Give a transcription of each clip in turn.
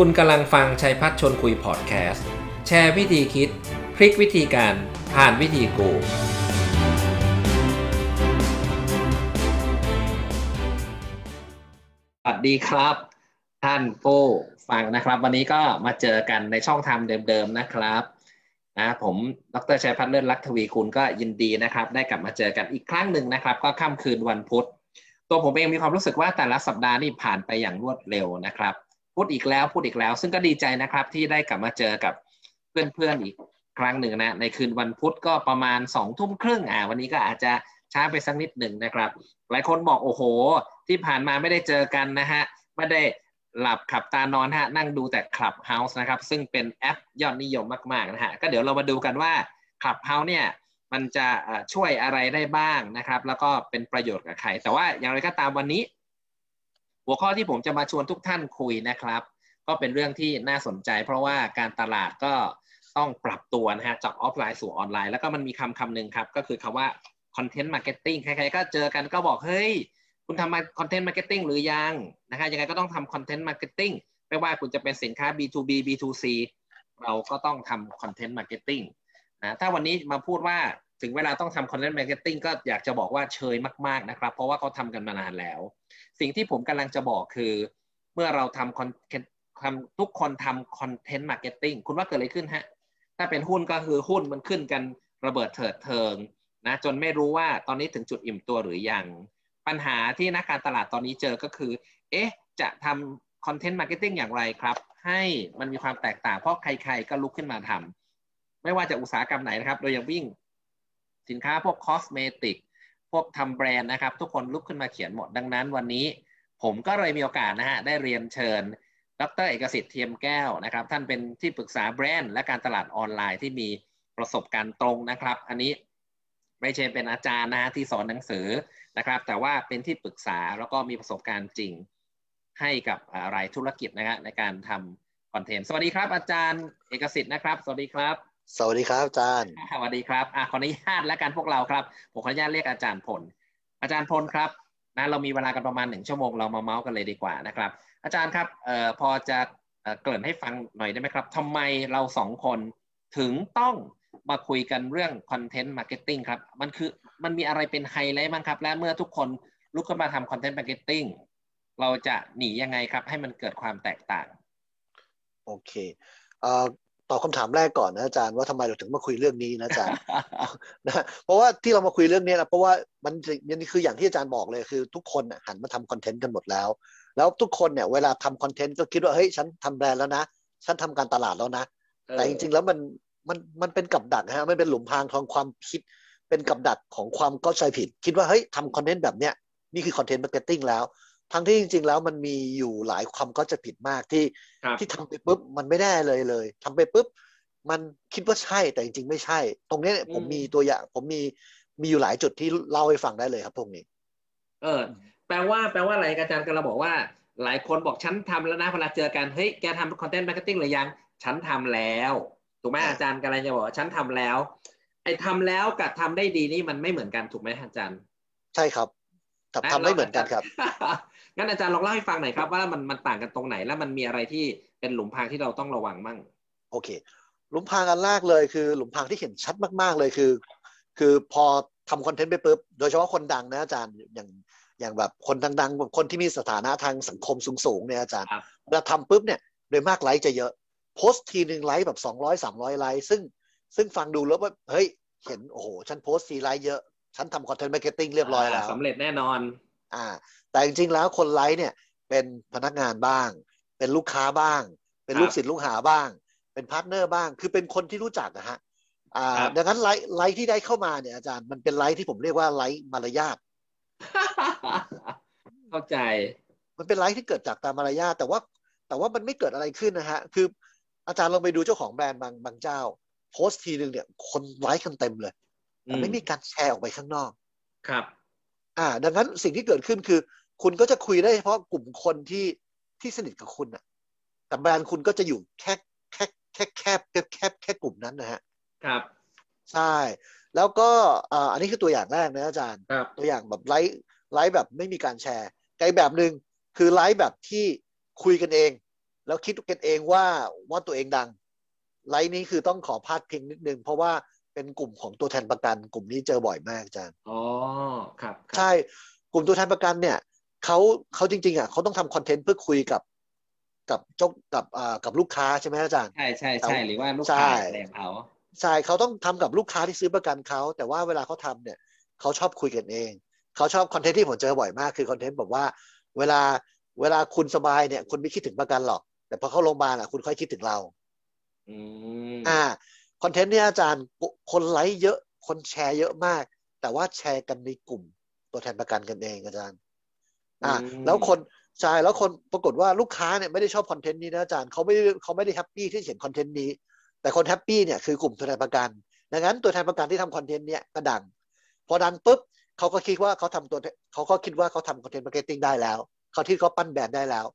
คุณกำลังฟังชัยพัฒชนคุยพอดแคสต์ แชร์วิธีคิด พลิกวิธีการผ่านวิธีกู สวัสดีครับ ท่านผู้ฟังนะครับ วันนี้ก็มาเจอกันในช่องทางเดิมๆนะครับนะผมดรชัยพัฒน์เลิศลักษณ์ทวีคุณก็ยินดีนะครับ ได้กลับมาเจอกันอีกครั้งหนึ่งนะครับ ก็ค่ำคืนวันพุธ ตัวผมเองมีความรู้สึกว่าแต่ละสัปดาห์นี่ผ่านไปอย่างรวดเร็วนะครับ พูดอีกแล้วพูดอีกแล้ว ซึ่งก็ดีใจนะครับที่ได้กลับมาเจอกับเพื่อนๆอีกครั้งหนึ่งนะในคืนวันพุธก็ประมาณสองทุ่มครึ่งอ่าวันนี้ก็อาจจะช้าไปสักนิดหนึ่งนะครับ หลายคนบอกโอ้โห ที่ผ่านมาไม่ได้เจอกันนะฮะไม่ได้หลับขับตานอนฮะนั่งดูแต่ Clubhouse นะครับ ซึ่งเป็นแอปยอดนิยมมากๆนะฮะก็เดี๋ยวเรามาดูกันว่า Clubhouse เนี่ยมันจะช่วยอะไรได้บ้างนะครับ แล้วก็เป็นประโยชน์กับใครแต่ว่าอย่างไรก็ตามวันนี้ หัวข้อที่ผมจะมาชวนทุกท่านคุยนะครับ ก็เป็นเรื่องที่น่าสนใจ เพราะว่าการตลาดก็ต้องปรับตัวนะฮะจากออฟไลน์สู่ออนไลน์ แล้วก็มันมีคำคำหนึ่งครับ ก็คือคำว่า content marketing ใครๆก็เจอกันก็บอก เฮ้ย คุณทำมา content marketing หรือยังนะฮะยังไงก็ต้องทำ content marketing ไม่ว่าคุณจะเป็นสินค้า B2B B2C เราก็ต้องทำ content marketing นะถ้าวันนี้มาพูดว่าถึงเวลาต้องทำ content marketing ก็อยากจะบอกว่าเชยมาก ๆ นะครับ เพราะว่าเขาทำกันมานานแล้ว สิ่งที่ผมกำลังจะบอกคือ เมื่อเราทำคอนเทนต์ทุกคนทำ content marketing คุณว่าเกิดอะไรขึ้นฮะ ถ้าเป็นหุ้นก็คือหุ้นมันขึ้นกันระเบิดเถิดเทิงนะจนไม่รู้ว่าตอนนี้ถึงจุดอิ่มตัวหรือยัง ปัญหาที่นักการตลาดตอนนี้เจอก็คือ เอ๊ะ จะทำ content marketing อย่างไรครับ ให้มันมีความแตกต่างเพราะใครๆก็ลุกขึ้นมาทำไม่ว่าจะอุตสาหกรรมไหนนะครับ โดยอย่างวิ่ง สินค้าพวก cosmetic พวกทำแบรนด์นะครับ ทุกคนลุกขึ้นมาเขียนหมดดังนั้นวันนี้ผมก็เลยมีโอกาสนะฮะได้เรียนเชิญ ดร เอกสิทธิ์เทียมแก้วนะครับ ท่านเป็นที่ปรึกษาแบรนด์และการตลาดออนไลน์ที่มีประสบการณ์ตรงนะครับ อันนี้ไม่ใช่เป็นอาจารย์นะที่สอนหนังสือนะครับ แต่ว่าเป็นที่ปรึกษาแล้วก็มีประสบการณ์จริงให้กับรายธุรกิจนะฮะในการทำคอนเทนต์สวัสดีครับ อาจารย์เอกสิทธิ์นะครับ สวัสดีครับ สวัสดีครับอาจารย์สวัสดีครับอะขออนุญาตและกันพวกเราครับผมขออนุญาตเรียกอาจารย์พล อาจารย์พลครับนะเรามีเวลากันประมาณหนึ่งชั่วโมงเรามาเมาส์กันเลยดีกว่านะครับ อาจารย์ครับเอ่อพอจะเกริ่นให้ฟังหน่อยได้ไหมครับทำไมเราสองคนถึงต้องมาคุยกันเรื่อง content marketing ครับ มันคือมันมีอะไรเป็นไฮไลท์บ้างครับ และเมื่อทุกคนลุกขึ้นมาทำ content marketing เราจะหนียังไงครับ ให้มันเกิดความแตกต่าง โอเคเอ่อต อบคำถามแรกก่อนนะอาจารย์ว่าทำไมเราถึงมาคุยเรื่องนี้นะอาจารย์นะเพราะว่าที่เรามาคุยเรื่องนี้นะเพราะว่ามันนี่คืออย่างที่อาจารย์บอกเลยคือ ทุกคนหันมาทำคอนเทนต์กันหมดแล้ว แล้วทุกคนเนี่ยเวลาทำคอนเทนต์ก็คิดว่าเฮ้ยฉันทำแบรนด์แล้วนะ ฉันทำการตลาดแล้วนะ แต่จริงๆแล้วมันมันมันเป็นกับดักฮะมันเป็นหลุมพรางของความคิด เป็นกับดักของความเข้าใจผิด คิดว่าเฮ้ยทำคอนเทนต์แบบเนี้ยนี่คือ content marketing แล้ว ทั้งที่จริง ๆ แล้วมันมีอยู่หลายความเข้าใจผิดมากที่ที่ทำไปปุ๊บมันไม่ได้เลยเลยทำไปปุ๊บมันคิดว่าใช่แต่จริง ๆ ไม่ใช่ ตรงนี้ผมมีตัวอย่าง ผมมีมีอยู่หลายจุดที่เล่าให้ฟังได้เลยครับพวกนี้ เออ แปลว่าแปลว่าอะไรอาจารย์ก็เราบอกว่า หลายคนบอกฉันทำแล้วนะเวลาเจอกันเฮ้ยแกทำ content marketing หรือยัง ฉันทำแล้วถูกไหมอาจารย์กำลังจะบอกฉันทำแล้ว ไอ้ทำแล้วกับทำได้ดีนี่มันไม่เหมือนกันถูกไหมอาจารย์ ใช่ครับทำไม่เหมือนกันครับ งั้นอาจารย์ลองเล่าให้ฟังหน่อยครับว่ามันมันต่างกันตรงไหนแล้วมันมีอะไรที่เป็นหลุมพรางที่เราต้องระวังมั่งโอเค หลุมพรางอันแรกเลยคือ หลุมพรางที่เห็นชัดมากๆเลยคือ คือพอทำคอนเทนต์ไปปุ๊บโดยเฉพาะคนดังนะอาจารย์อย่างอย่างแบบคนดังๆ คนที่มีสถานะทางสังคมสูงๆเนี่ยอาจารย์เวลาทำปุ๊บเนี่ยโดยมากไลค์จะเยอะโพสต์ทีหนึ่งไลค์แบบสองร้อยสามร้อยไลค์ซึ่งซึ่งฟังดูแล้วว่าเฮ้ยเห็นโอ้โหฉันโพสต์ทีไลค์เยอะ ฉันทำ content marketing เรียบร้อยแล้วสำเร็จแน่นอน อ่า แต่จริงๆแล้วคนไลค์เนี่ยเป็นพนักงานบ้าง เป็นลูกค้าบ้าง เป็นลูกศิษย์ลูกหาบ้าง เป็นพาร์ทเนอร์บ้าง คือเป็นคนที่รู้จักนะฮะอ่าดังนั้นไลค์ไลค์ที่ได้เข้ามาเนี่ยอาจารย์มันเป็นไลค์ที่ผมเรียกว่าไลค์มารยาทเข้าใจ มันเป็นไลค์ที่เกิดจากตามมารยาทแต่ว่า แต่ว่ามันไม่เกิดอะไรขึ้นนะฮะ คืออาจารย์ลองไปดูเจ้าของแบรนด์บางบางเจ้า โพสต์ทีหนึ่งเนี่ย คนไลค์กันเต็มเลย แต่ไม่มีการแชร์ออกไปข้างนอก ครับ อ่า ดังนั้นสิ่งที่เกิดขึ้นคือ คุณก็จะคุยได้เฉพาะกลุ่มคนที่ที่สนิทกับคุณอะแต่แบรนด์คุณก็จะอยู่แค่แค่แค่แคบแคบแคบแค่กลุ่มนั้นนะฮะครับ ใช่ แล้วก็อ่าอันนี้คือตัวอย่างแรกนะอาจารย์ ตัวอย่างแบบไลค์ไลค์แบบไม่มีการแชร์ไลค์แบบหนึ่งคือไลค์แบบที่คุยกันเอง แล้วคิดกันเองว่าว่าตัวเองดัง ไลค์นี้คือต้องขอพาดพิงนิดนึง เพราะว่า เป็นกลุ่มของตัวแทนประกัน กลุ่มนี้เจอบ่อยมากอาจารย์อ๋อครับใช่กลุ่มตัวแทนประกันเนี่ยเขาเขาจริงๆอะเขาต้องทำคอนเทนต์เพื่อคุยกับกับเจ้ากับอ่ากับลูกค้าใช่ไหมอาจารย์ใช่ใช่ใช่หรือว่าลูกใช่ค้าแรงเขาใช่เขาต้องทำกับลูกค้าที่ซื้อประกันเขาแต่ว่าเวลาเขาทำเนี่ยเขาชอบคุยกันเองเขาชอบคอนเทนต์ที่ผมเจอบ่อยมากคือคอนเทนต์บอกว่า เวลาเวลาคุณสบายเนี่ยคุณไม่คิดถึงประกันหรอก แต่พอเข้าโรงพยาบาลอะคุณค่อยคิดถึงเราอืมอ่า คอนเทนต์เนี่ยอาจารย์คนไลค์เยอะคนแชร์เยอะมาก แต่ว่าแชร์กันในกลุ่มตัวแทนประกันกันเองอาจารย์ อ่า แล้วคนใช่แล้วคนปรากฏว่าลูกค้าเนี่ยไม่ได้ชอบคอนเทนต์นี้นะอาจารย์เขาไม่ได้เขาไม่ได้ happy ที่เห็นคอนเทนต์นี้ แต่คน happy เนี่ยคือกลุ่มตัวแทนประกันดังนั้นตัวแทนประกันที่ทำคอนเทนต์เนี่ยก็ดัง พอดังปุ๊บเขาก็คิดว่าเขาทำตัวเขาก็คิดว่าเขาทำ content marketing ได้แล้วเขาที่เขาปั้นแบรนด์ได้แล้ว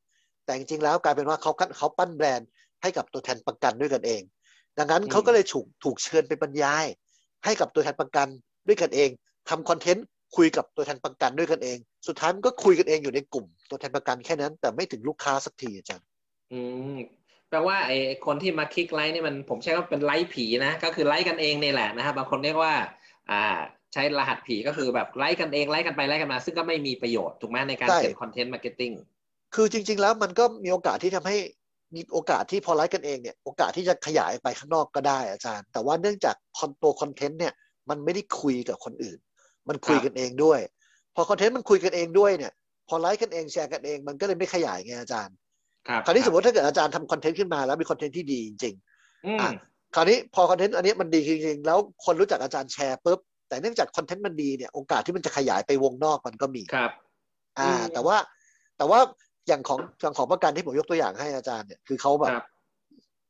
แต่จริงๆแล้วกลายเป็นว่าเขาเขาปั้นแบรนด์ให้กับตัวแทนประกันด้วยกันเอง ดังนั้นเขาก็เลยถูกถูกเชิญไปบรรยาย ให้กับตัวแทนประกันด้วยกันเองทำคอนเทนต์คุยกับตัวแทนประกันด้วยกันเอง สุดท้ายมันก็คุยกันเองอยู่ในกลุ่ม ตัวแทนประกันแค่นั้น แต่ไม่ถึงลูกค้าสักทีอาจารย์อืมแปลว่าไอ้คนที่มาคลิกไลค์นี่มันผมใช้ว่าเป็นไลค์ผีนะก็คือไลค์กันเองนี่แหละนะครับบางคนเรียกว่าอ่าใช้รหัสผีก็คือแบบไลค์กันเองไลค์กันไปไลค์กันมา ซึ่งก็ไม่มีประโยชน์ถูกไหมในการใช่เขียน content marketingคือจริง ๆ แล้วมันก็มีโอกาสที่ทำให้ มีโอกาสที่พอไลค์กันเองเนี่ยโอกาสที่จะขยายไปข้างนอกก็ได้อาจารย์ แต่ว่าเนื่องจากคอนตัวคอนเทนต์เนี่ยมันไม่ได้คุยกับคนอื่น มันคุยกันเองด้วย พอคอนเทนต์มันคุยกันเองด้วยเนี่ย พอไลค์กันเองแชร์กันเองมันก็เลยไม่ขยายไงอาจารย์ครับคราวนี้สมมติถ้าเกิดอาจารย์ทำคอนเทนต์ขึ้นมาแล้วมีคอนเทนต์ที่ดีจริงอืมอะๆคราวนี้พอคอนเทนต์อันนี้มันดีจริงๆแล้วคนรู้จักอาจารย์แชร์ปุ๊บแต่เนื่องจากคอนเทนต์มันดีเนี่ยโอกาสที่มันจะขยายไปวงนอกมันก็มีครับ อ่าอืมแต่ว่าแต่ว่า อย่างของอย่างของประกันที่ผมยกตัวอย่างให้อาจารย์เนี่ยคือเขาแบคบรับ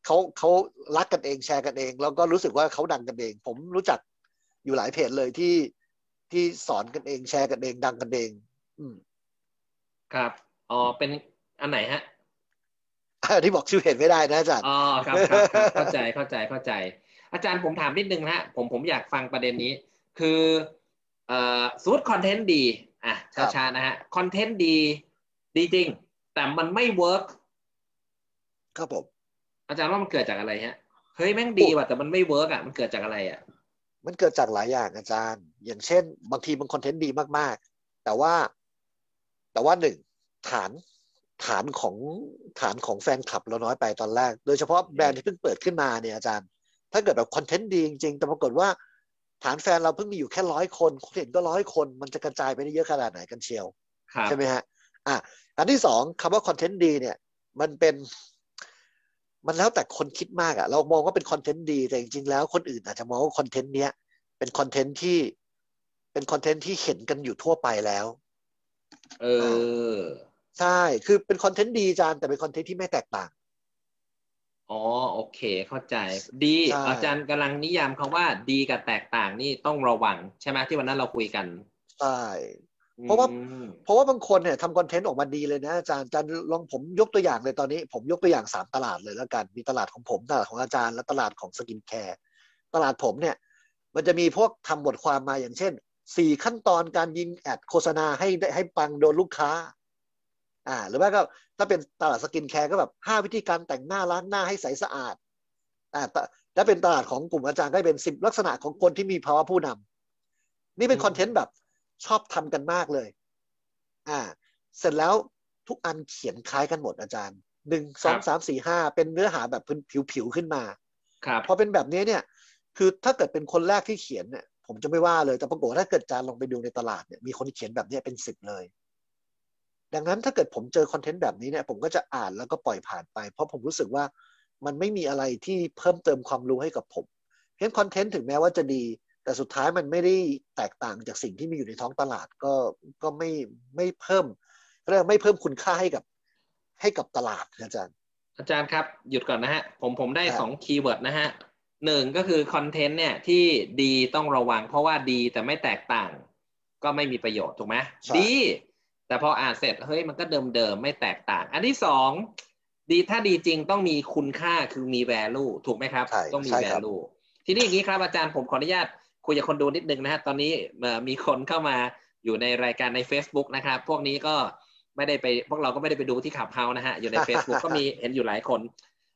เขาเขารักกันเองแชร์กันเอง แล้วก็รู้สึกว่าเขาดังกันเอง ผมรู้จักอยู่หลายเพจเลยที่ที่สอนกันเองแชร์กันเองดังกันเอง อืม ครับอ๋อเป็นอันไหนฮะอันที่บอกชื่อเพจไม่ได้นะอาจารย์อ๋อครับครับครับเข้าใจเข้าใจเข้าใจ อาจารย์ผมถามนิดนึงนะฮะผมผมอยากฟังประเด็นนี้ คือเอ่อสมมติคอนเทนต์ดีอะครับช้าๆนะฮะคอนเทนต์ดีดีจริง แต่มันไม่ work ครับผมอาจารย์ว่ามันเกิดจากอะไรฮะเฮ้ยแม่งดีว่ะแต่มันไม่ work อะมันเกิดจากอะไรอะมันเกิดจากหลายอย่างอาจารย์ อย่างเช่น บางทีมันคอนเทนต์ดีมากๆ แต่ว่าแต่ว่าหนึ่งฐานฐานของฐานของแฟนคลับเราน้อยไปตอนแรก โดยเฉพาะแบรนด์ที่เพิ่งเปิดขึ้นมาเนี่ยอาจารย์ ถ้าเกิดแบบคอนเทนต์ดีจริงๆ แต่ปรากฏว่าฐานแฟนเราเพิ่งมีอยู่แค่ร้อยคนคนเห็นก็ร้อยคน มันจะกระจายไปได้เยอะขนาดไหนกันเชียวครับใช่ไหมฮะ อะอันที่สองคำว่าคอนเทนต์ดีเนี่ย มันเป็น มันแล้วแต่คนคิดมากอะเรามองว่าเป็นคอนเทนต์ดีแต่จริงๆแล้วคนอื่นอาจจะมองว่าคอนเทนต์เนี้ยเป็นคอนเทนต์ที่เป็นคอนเทนต์ที่เห็นกันอยู่ทั่วไปแล้ว เออ ใช่ คือเป็นคอนเทนต์ดีอาจารย์แต่เป็นคอนเทนต์ที่ไม่แตกต่าง อ๋อ โอเค เข้าใจ ดีใช่อาจารย์กำลังนิยามคำว่า ดีกับแตกต่างนี่ต้องระวัง ใช่ไหมที่วันนั้นเราคุยกัน ใช่ เพราะว่าอืมเพราะว่าบางคนเนี่ยทำคอนเทนต์ออกมาดีเลยนะอาจารย์อาจารย์ลองผมยกตัวอย่างเลยตอนนี้ ผมยกตัวอย่างสามตลาดเลยแล้วกัน มีตลาดของผมตลาดของอาจารย์และตลาดของสกินแคร์ตลาดผมเนี่ย มันจะมีพวกทำบทความมาอย่างเช่นสี่ขั้นตอนการยิง ad โฆษณาให้ได้ให้ปังโดนลูกค้า อ่า หรือว่าก็ถ้าเป็นตลาดสกินแคร์ก็แบบห้าวิธีการแต่งหน้าล้างหน้าให้ใสสะอาดอ่าแต่ถ้าเป็นตลาดของกลุ่มอาจารย์ก็เป็นสิบลักษณะของคนที่มีภาวะผู้นำนี่เป็นคอนเทนต์แบบ ชอบทำกันมากเลย อ่า เสร็จแล้วทุกอันเขียนคล้ายกันหมดอาจารย์หนึ่งสองสามสี่ห้าเป็นเนื้อหาแบบผิวๆขึ้นมา ครับพอเป็นแบบนี้เนี่ย คือถ้าเกิดเป็นคนแรกที่เขียนเนี่ย ผมจะไม่ว่าเลยแต่ปรากฏว่าถ้าเกิดจานลองไปดูในตลาดเนี่ยมีคนเขียนแบบเนี้ยเป็นสิบเลย ดังนั้นถ้าเกิดผมเจอคอนเทนต์แบบนี้เนี่ย ผมก็จะอ่านแล้วก็ปล่อยผ่านไป เพราะผมรู้สึกว่ามันไม่มีอะไรที่เพิ่มเติมความรู้ให้กับผมเพราะฉะนั้นคอนเทนต์ถึงแม้ว่าจะดี แต่สุดท้ายมันไม่ได้แตกต่างจากสิ่งที่มีอยู่ในท้องตลาดก็ก็ไม่ไม่เพิ่มเรียกว่าไม่เพิ่มคุณค่าให้กับให้กับตลาดนะอาจารย์ อาจารย์ครับ หยุดก่อนนะฮะ ผมผมได้ครับสอง keyword นะฮะหนึ่งก็คือคอนเทนต์เนี่ยที่ดีต้องระวัง เพราะว่าดีแต่ไม่แตกต่าง ก็ไม่มีประโยชน์ถูกไหมใช่ดี แต่พออ่านเสร็จเฮ้ยมันก็เดิมๆไม่แตกต่าง อันที่สองดีถ้าดีจริงต้องมีคุณค่าคือมี value ถูกไหมครับใช่ต้องมีใช่ครับ value ทีนี้อย่างนี้ครับอาจารย์ผมขออนุญาต คุยกับคนดูนิดนึงนะฮะตอนนี้เอ่อมีคนเข้ามาอยู่ในรายการใน Facebook นะครับ พวกนี้ก็ไม่ได้ไปพวกเราก็ไม่ได้ไปดูที่ Clubhouse นะฮะอยู่ใน Facebook ก็มีเห็นอยู่หลายคน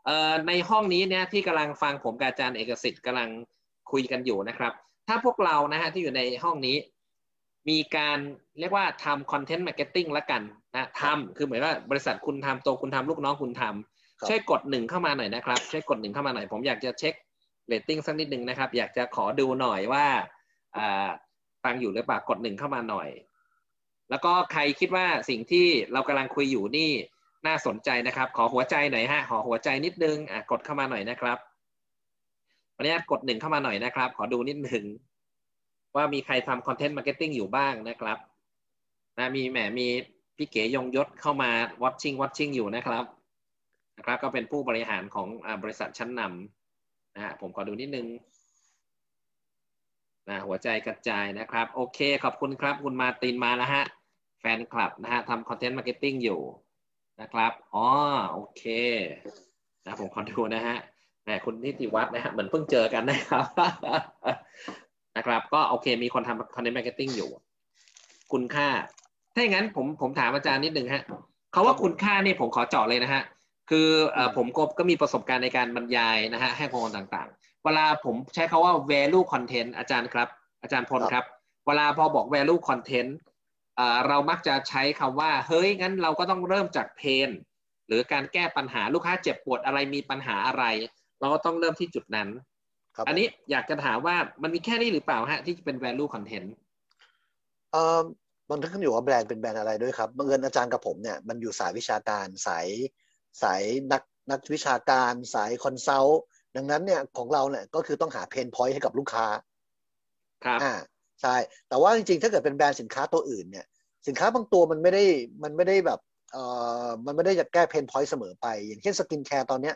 เอ่อในห้องนี้เนี่ยที่กำลังฟังผมกับอาจารย์เอกสิทธิ์กำลังคุยกันอยู่นะครับ ถ้าพวกเรานะฮะที่อยู่ในห้องนี้ มีการเรียกว่าทำ content marketing ละกันนะทำคือเหมือนว่าบริษัทคุณทำตัวคุณทำลูกน้องคุณทำช่วยกดหนึ่งเข้ามาหน่อยนะครับ ช่วยกดหนึ่งเข้ามาหน่อยผมอยากจะเช็ค เรตติ้งสักนิดหนึ่งนะครับ อยากจะขอดูหน่อยว่าฟังอยู่หรือเปล่ากดหนึ่งเข้ามาหน่อย แล้วก็ใครคิดว่าสิ่งที่เรากำลังคุยอยู่นี่น่าสนใจนะครับ ขอหัวใจหน่อยฮะขอหัวใจนิดนึงอะกดเข้ามาหน่อยนะครับขออนุญาตกดหนึ่งเข้ามาหน่อยนะครับ ขอดูนิดหนึ่งว่ามีใครทำ content marketing อยู่บ้างนะครับนะมีแหมมีพี่เก๋ยงยศเข้ามา watching watching อยู่นะครับนะครับ ก็เป็นผู้บริหารของอบริษัทชั้นนำ นะฮะผมขอดูนิดนึงนะหัวใจกระจายนะครับ โอเค ขอบคุณครับ คุณมาตินมาแล้วฮะ แฟนคลับนะฮะทำ content marketing อยู่นะครับอ๋อโอเคนะผมขอดูนะฮะแหมคุณนิติวัฒน์นะฮะเหมือนเพิ่งเจอกันนะครับ นะครับ ก็โอเค มีคนทำ content marketing อยู่ คุณค่า ถ้าอย่างนั้นผมผมถามอาจารย์นิดนึงฮะเขาว่าคุณค่านี่ผมขอเจาะเลยนะฮะ คือผมก็ก็มีประสบการณ์ในการบรรยายนะฮะให้คนต่างๆ เวลาผมใช้คำว่า value content อาจารย์ครับ อาจารย์พลครับ เวลาพอบอก value content เรามักจะใช้คำว่า เฮ้ย งั้นเราก็ต้องเริ่มจาก pain หรือการแก้ปัญหาลูกค้าเจ็บปวดอะไรมีปัญหาอะไร เราก็ต้องเริ่มที่จุดนั้น อันนี้อยากจะถามว่ามันมีแค่นี้หรือเปล่าฮะที่จะเป็น value content เอ่อมันขึ้นอยู่ว่าแบรนด์เป็นแบรนด์อะไรด้วยครับบังเอิญอาจารย์กับผมเนี่ยมันอยู่สายวิชาการสาย สายนักนักวิชาการสาย consult ดังนั้นเนี่ยของเราเนี่ยก็คือต้องหา pain point ให้กับลูกค้าครับอ่าใช่แต่ว่าจริงๆ ถ้าเกิดเป็นแบรนด์สินค้าตัวอื่นเนี่ยสินค้าบางตัวมันไม่ได้มันไม่ได้แบบเอ่อมันไม่ได้จะแก้ pain point เสมอไป อย่างเช่นสกินแคร์ตอนเนี้ย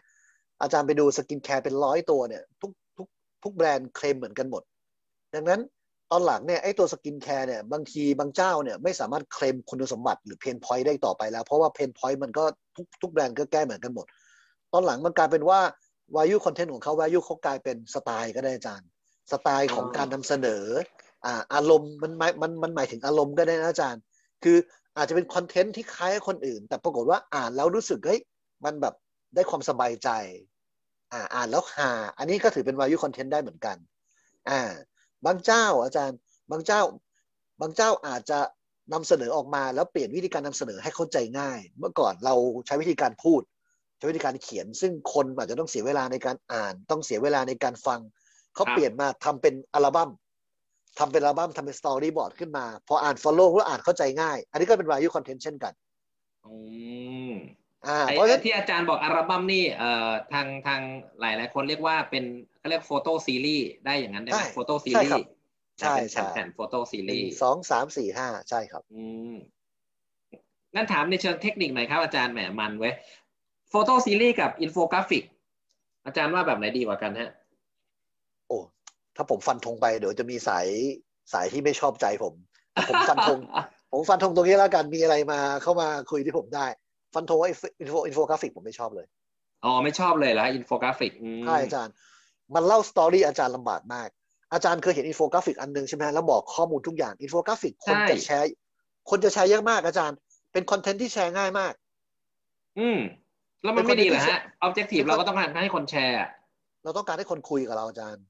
อาจารย์ไปดูสกินแคร์เป็นร้อยตัวเนี่ยทุกทุกทุกแบรนด์เคลมเหมือนกันหมด ดังนั้น ตอนหลังเนี่ยไอ้ตัวสกินแคร์เนี่ยบางทีบางเจ้าเนี่ยไม่สามารถเคลมคุณสมบัติหรือ pain point ได้ต่อไปแล้ว เพราะว่า pain point มันก็ทุกทุกแบรนด์ก็แก้เหมือนกันหมด ตอนหลังมันกลายเป็นว่า value content ของเขา value เขากลายเป็นสไตล์ก็ได้อาจารย์สไตล์ของการนำเสนออ่าอารมณ์มันหมายมันมันหมายถึงอารมณ์ก็ได้นะอาจารย์ คืออาจจะเป็นคอนเทนต์ที่คล้ายคนอื่น แต่ปรากฏว่าอ่านแล้วรู้สึกเฮ้ยมันแบบได้ความสบายใจ อ่าอ่านแล้วหา อันนี้ก็ถือเป็นวายุคอนเทนต์ได้เหมือนกัน อ่า บางเจ้าอาจารย์ บางเจ้า บางเจ้าอาจจะนำเสนอออกมาแล้วเปลี่ยนวิธีการนำเสนอให้เข้าใจง่าย เมื่อก่อนเราใช้วิธีการพูด ใช้วิธีการเขียน ซึ่งคนอาจจะต้องเสียเวลาในการอ่าน ต้องเสียเวลาในการฟัง เขาเปลี่ยนมาทำเป็นอัลบั้มทำเป็นอัลบั้มทำเป็นสตอรี่บอร์ดขึ้นมา พออ่าน follow ก็อ่านเข้าใจง่าย อันนี้ก็เป็น value content เช่นกัน อืมอ่าเพราะที่อาจารย์บอกอัลบั้มนี่เอ่อทางทางหลายหลายคนเรียกว่าเป็นเขาเรียก photo series ได้อย่างนั้นได้ไหม photo series ใช่ใช่แผ่น photo seriesสองสามสี่ห้าใช่ครับ อืมงั้นถามในเชิงเทคนิคหน่อยครับอาจารย์แหมมันเว้ย photo series กับอินโฟกราฟิก อาจารย์ว่าแบบไหนดีกว่ากันฮะ โอ้ถ้าผมฟันธงไปเดี๋ยวจะมีสายสายที่ไม่ชอบใจผม ผมฟันธงผมฟันธงตรงนี้แล้วกันมีอะไรมาเข้ามาคุยที่ผมได้ ฟันธงว่าอินโฟอินโฟกราฟิกผมไม่ชอบเลย อ๋อ ไม่ชอบเลยเหรออินโฟกราฟิกใช่อาจารย์ มันเล่าสตอรี่อาจารย์ลำบากมาก อาจารย์เคยเห็นอินโฟกราฟิกอันนึงใช่ไหมแล้วบอกข้อมูลทุกอย่างอินโฟกราฟิกคนจะแชร์คนจะแชร์เยอะมากอาจารย์ เป็นคอนเทนต์ที่แชร์ง่ายมาก อืม แล้วมันไม่ดีเหรอฮะ objective เราก็ต้องการให้คนแชร์ เราต้องการให้คนคุยกับเราอาจารย์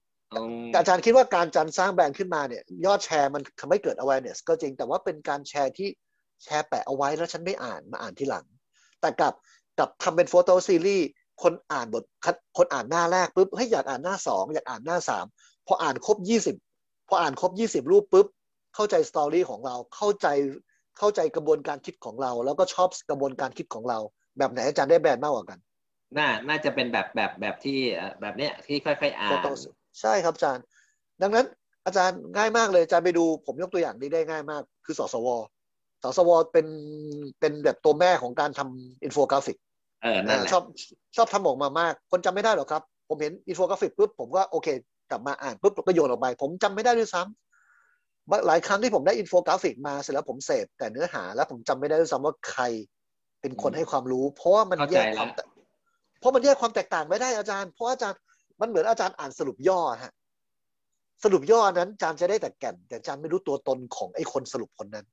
อาจารย์คิดว่าการจันสร้างแบรนด์ขึ้นมาเนี่ย ยอดแชร์มันทำให้เกิด awareness ก็จริงแต่ว่าเป็นการแชร์ที่แชร์แปะเอาไว้แล้วฉันไม่อ่านมาอ่านทีหลัง แต่กับกับทำเป็น photo series คนอ่านบทคนอ่านหน้าแรกปุ๊บเฮ้ยอยากอ่านหน้าสองอยากอ่านหน้าสามพออ่านครบยี่สิบพออ่านครบยี่สิบรูปปุ๊บเข้าใจสตอรี่ของเราเข้าใจเข้าใจกระบวนการคิดของเรา แล้วก็ชอบกระบวนการคิดของเรา แบบไหนอาจารย์ได้แบรนด์มากกว่ากันน่าน่าจะเป็นแบบแบบแบบที่แบบเนี้ยที่ค่อยๆอ่านใช่ครับอาจารย์ ดังนั้นอาจารย์ง่ายมากเลยอาจารย์ไปดูผมยกตัวอย่างนี้ได้ง่ายมาก คือสสว สสวเป็นเป็นแบบตัวแม่ของการทำอินโฟกราฟิกเออนั่นแหละชอบชอบทำออกมามาก คนจำไม่ได้หรอกครับ ผมเห็นอินโฟกราฟิกปุ๊บผมก็โอเค กลับมาอ่านปุ๊บก็โยนออกไป ผมจำไม่ได้ด้วยซ้ำหลายครั้งที่ผมได้อินโฟกราฟิกมาเสร็จแล้วผมเสพแต่เนื้อหาแล้วผมจำไม่ได้ด้วยซ้ำว่าใครเป็นคนให้ความรู้ เพราะว่ามันแยกความเพราะมันแยกความแตกต่างไม่ได้อาจารย์ เพราะอาจารย์มันเหมือนอาจารย์อ่านสรุปย่อฮะสรุปย่อนั้นอาจารย์จะได้แต่แก่น แต่อาจารย์ไม่รู้ตัวตนของไอ้คนสรุปคนนั้น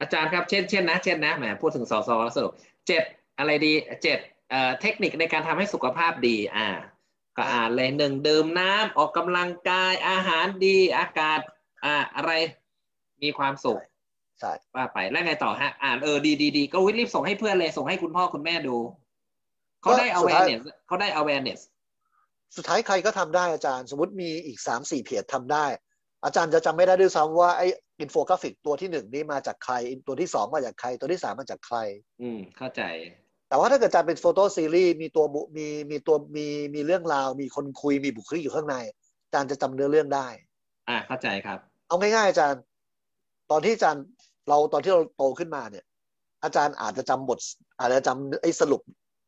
อาจารย์ครับเช่นเช่นนะเช่นนะแหมพูดถึงสอสอสรุปเจ็ดอะไรดีเจ็ดเอ่อเทคนิคในการทำให้สุขภาพดีอ่าก็อ่านเลยหนึ่งดื่มน้ำออกกำลังกายอาหารดีอากาศอ่าอะไรมีความสุขใช่ว่าไปแล้วไงต่อฮะอ่านเออดีดีดีก็วิรีบส่งให้เพื่อนเลยส่งให้คุณพ่อคุณแม่ดู เขาได้ awareness เขาได้ awareness สุดท้ายใครก็ทำได้อาจารย์ สมมติมีอีกสามสี่เพจทำได้ อาจารย์จะจำไม่ได้ด้วยซ้ำว่าไอ้อินโฟกราฟิกตัวที่หนึ่งนี่มาจากใครตัวที่สองมาจากใคร ตัวที่สามมาจากใคร อืมเข้าใจ แต่ว่าถ้าเกิดอาจารย์เป็นโฟโต้ซีรีส์มีตัวบุมีมีตัวมีมีเรื่องราว มีคนคุยมีบุคลิกอยู่ข้างใน อาจารย์จะจำเนื้อเรื่องได้ อ่าเข้าใจครับ เอาง่ายๆอาจารย์ ตอนที่อาจารย์เราตอนที่เราโตขึ้นมาเนี่ย อาจารย์อาจจะจำบท อาจจะจำไอ้สรุป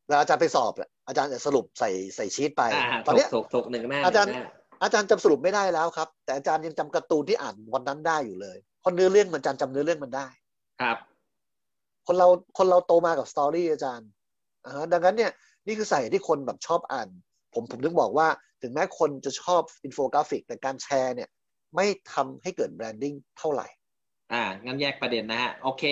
เวลาอาจารย์ไปสอบอะอาจารย์จะสรุปใส่ใส่ชีตไปอ่าตอนถเนี้กยถกถกหนึ่งหน้าอาจารย์หนึ่งหน้ อาจารย์จำสรุปไม่ได้แล้วครับ แต่อาจารย์ยังจำการ์ตูนที่อ่านวันนั้นได้อยู่เลยเพราะเนื้อเรื่องมันอาจารย์จำเนื้อเรื่องมันได้ครับ คนเราคนเราโตมากับ story อาจารย์อ่าฮะดังนั้นเนี่ยนี่คือสาเหตุที่คนแบบชอบอ่าน ผมผมถึงบอกว่า ถึงแม้คนจะชอบอินโฟกราฟิกแต่การแชร์เนี่ย ไม่ทำให้เกิด branding เท่าไหร่ อ่างั้นแยกประเด็นนะฮะโอเค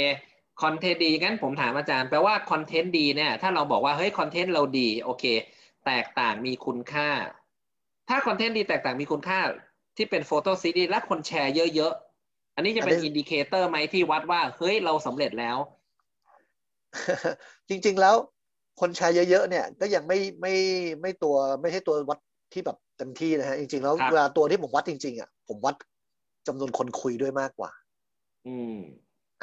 คอนเทนต์ดีงั้นผมถามอาจารย์แปลว่าคอนเทนต์ดีเนี่ยถ้าเราบอกว่าเฮ้ยคอนเทนต์เราดีโอเค แตกต่างมีคุณค่า ถ้าคอนเทนต์ดีแตกต่างมีคุณค่าที่เป็น photo series และคนแชร์เยอะๆ อันนี้จะเป็นอันนี้อินดิเคเตอร์ไหมที่วัดว่า เฮ้ย เราสำเร็จแล้ว จริง ๆ แล้ว คนแชร์เยอะๆ เนี่ย ก็ยังไม่ไม่ไม่ตัวไม่ใช่ตัววัดที่แบบเต็มที่นะฮะ จริง ๆ แล้วครับเวลาตัวที่ผมวัดจริง ๆ อะ ผมวัดจำนวนคนคุยด้วยมากกว่า อืม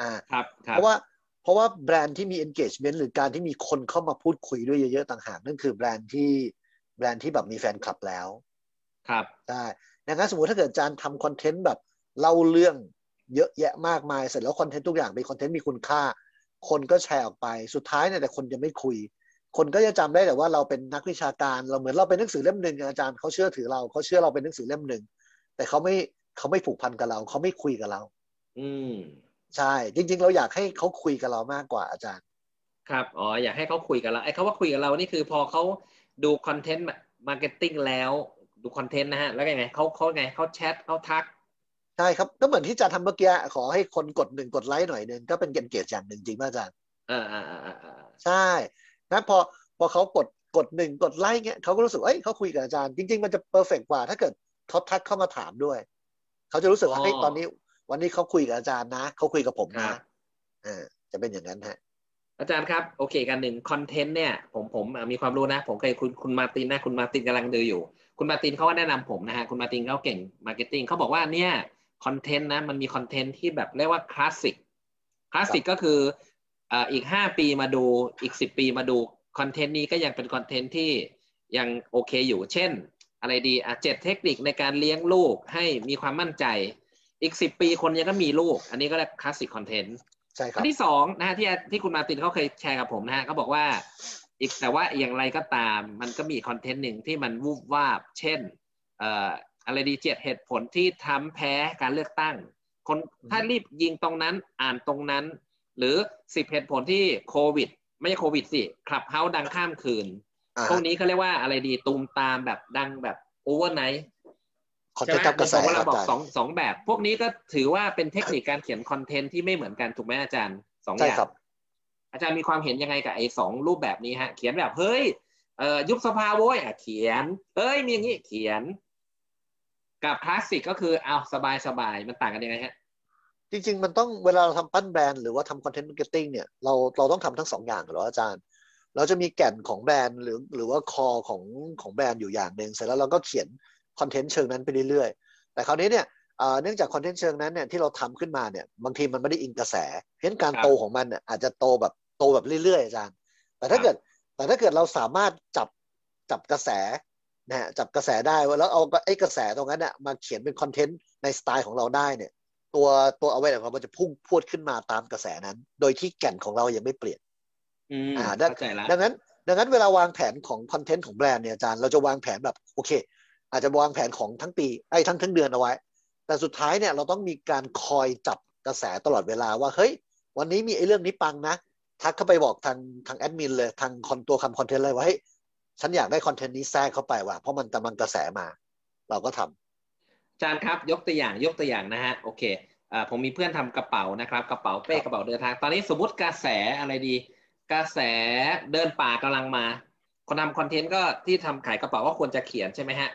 อ่า ครับครัเพบราะว่าเพราะว่าแบรนด์ที่มี engagement หรือการที่มีคนเข้ามาพูดคุยด้วยเยอะๆ ต่างหากนั่นคือแบรนด์ที่แบรนด์ที่แบบมีแฟนคลับแล้ว ครับได้ดังนั้นสมมติถ้าเกิดอาจารย์ทำคอนเทนต์แบบเล่าเรื่องเยอะแยะมากมายเสร็จแล้วคอนเทนต์ทุกอย่างเป็นคอนเทนต์มีคุณค่า คนก็แชร์ออกไปสุดท้ายเนี่ยแต่คนจะไม่คุย คนก็จะจำได้แต่ว่าเราเป็นนักวิชาการเราเหมือนเราเป็นหนังสือเล่มหนึ่งอาจารย์เขาเชื่อถือเราเขาเชื่อเราเป็นหนังสือเล่มหนึ่งแต่เขาไม่เขาไม่ผูกพันกับเราเขาไม่คุยกับเรา อืมใช่ จริง ๆ เราอยากให้เขาคุยกับเรามากกว่าอาจารย์ ครับอ๋ออยากให้เขาคุยกับเราไอ้เขาว่าคุยกับเรานี่คือพอเขาดู content marketing แล้ว ดูคอนเทนต์นะฮะ แล้วยังไงเขาเขาไงเขาแชทเขาทัก ใช่ครับ ก็เหมือนที่อาจารย์ทำเมื่อกี้ขอให้คนกดหนึ่งกดไลค์หน่อยหนึ่งก็เป็น engage อย่างหนึ่งจริงป่ะอาจารย์อ่าอ่าอ่าอ่าอ่าใช่นะพอพอเขากดกดหนึ่งกดไลค์เงี้ยเขาก็รู้สึกเอ้ยเขาคุยกับอาจารย์จริง ๆ มันจะ perfect กว่า ถ้าเกิดเขาทักเข้ามาถามด้วย เขาจะรู้สึกว่าเฮ้ยตอนนี้ วันนี้เขาคุยกับอาจารย์นะเขาคุยกับผมนะครับเออจะเป็นอย่างนั้นฮะอาจารย์ครับ โอเคกันหนึ่งคอนเทนต์เนี่ย ผมผมอะมีความรู้นะ ผมเคยคุณคุณมาร์ตินนะ คุณมาร์ตินกำลังดูอยู่ คุณมาร์ตินเขาก็แนะนำผมนะฮะคุณมาร์ตินเขาเก่ง marketing เขาบอกว่าเนี่ยคอนเทนต์นะมันมีคอนเทนต์ที่แบบเรียกว่าคลาสสิกคลาสสิกก็คืออ่าอีกห้าปีมาดูอีกสิบปีมาดูคอนเทนต์นี้ก็ยังเป็นคอนเทนต์ที่ยังโอเคอยู่ เช่น อะไรดีอะเจ็ดเทคนิคในการเลี้ยงลูกให้มีความมั่นใจอีกสิบปีคนยังก็มีลูก อันนี้ก็เรียก classic content ใช่ครับอันที่สองนะฮะที่ที่คุณมาร์ตินเขาเคยแชร์กับผมนะฮะเขาบอกว่า อีกแต่ว่าอย่างไรก็ตาม มันก็มีคอนเทนต์หนึ่งที่มันวูบวาบ เช่นเอ่ออะไรดีเจ็ดเหตุผลที่ทรัมป์แพ้การเลือกตั้ง คนถ้ารีบยิงตรงนั้นอ่านตรงนั้น หรือสิบเหตุผลที่โควิด ไม่ใช่โควิดสิ Clubhouse ดังข้ามคืนอ่าพวกนี้เขาเรียกว่าอะไรดีตูมตามแบบดังแบบโอเวอร์ไนท์คอนเทใช่นไหมต์กับกระแสผมว่าครัเราบบอกอาจารย์สองสองแบบ พวกนี้ก็ถือว่าเป็นเทคนิคการเขียนคอนเทนต์ที่ไม่เหมือนกันถูกไหมอาจารย์สองอใช่ย่างครับ อาจารย์มีความเห็นยังไงกับไอ้สองรูปแบบนี้ฮะ เขียนแบบเฮ้ยเอ่อยุบสภาโว้ยอะเขียนเอ้ยมีอย่างนี้เขียน กับคลาสสิกก็คือเอาสบายสบายมันต่างกันยังไงฮะจริง ๆ มันต้องเวลาเราทำปั้นแบรนด์หรือว่าทำคอนเทนต์มาร์เก็ตติ้งเนี่ยเราเราต้องทำทั้งสองอย่างเหรออาจารย์ เราจะมีแก่นของแบรนด์หรือหรือว่า core ของของแบรนด์อยู่อย่างหนึ่งเสร็จแล้วเราก็เขียนคอนเทนต์เชิงนั้นไปเรื่อยๆ แต่คราวนี้เนี่ยเอ่อเนื่องจากคอนเทนต์เชิงนั้นเนี่ยที่เราทำขึ้นมาเนี่ยบางทีมันไม่ได้อิงกระแส เพราะฉะนั้นการโตครับของมันเนี่ยอาจจะโตแบบ โตแบบเรื่อยๆอาจารย์ แต่ถ้าเกิดแต่ถ้าเกิดเราสามารถจับจับกระแสนะฮะจับกระแสได้แล้วเอาไอ้กระแสตรงนั้นน่ะมาเขียนเป็นคอนเทนต์ในสไตล์ของเราได้เนี่ย ตัวตัวเอาไว้ของเรามันจะพุ่งพรวดขึ้นมาตามกระแสนั้น โดยที่แก่นของเรายังไม่เปลี่ยนอืมอ่าได้เข้าใจละดังนั้น ดังนั้นเวลาวางแผนของคอนเทนต์ของแบรนด์เนี่ยอาจารย์เราจะวางแผนแบบโอเค อาจจะวางแผนของทั้งปีไอ้ทั้งทั้งเดือนเอาไว้ แต่สุดท้ายเนี่ยเราต้องมีการคอยจับกระแสตลอดเวลาว่าเฮ้ยวันนี้มีไอ้เรื่องนี้ปังนะ ทักเข้าไปบอกทางทางแอดมินเลยทางคอนตัวคำคอนเทนต์เลยว่าเฮ้ยฉันอยากได้คอนเทนต์นี้แทรกเข้าไปว่ะเพราะมันกำลังกระแสมา เราก็ทำอาจารย์ครับยกตัวอย่างยกตัวอย่างนะฮะโอเคอ่าผมมีเพื่อนทำกระเป๋านะครับ กระเป๋าเป้กระเป๋าเดินทาง ตอนนี้สมมติกระแสอะไรดี กระแสเดินป่ากำลังมา คนทำคอนเทนต์ก็ที่ทำขายกระเป๋าก็ควรจะเขียนใช่ไหมฮะ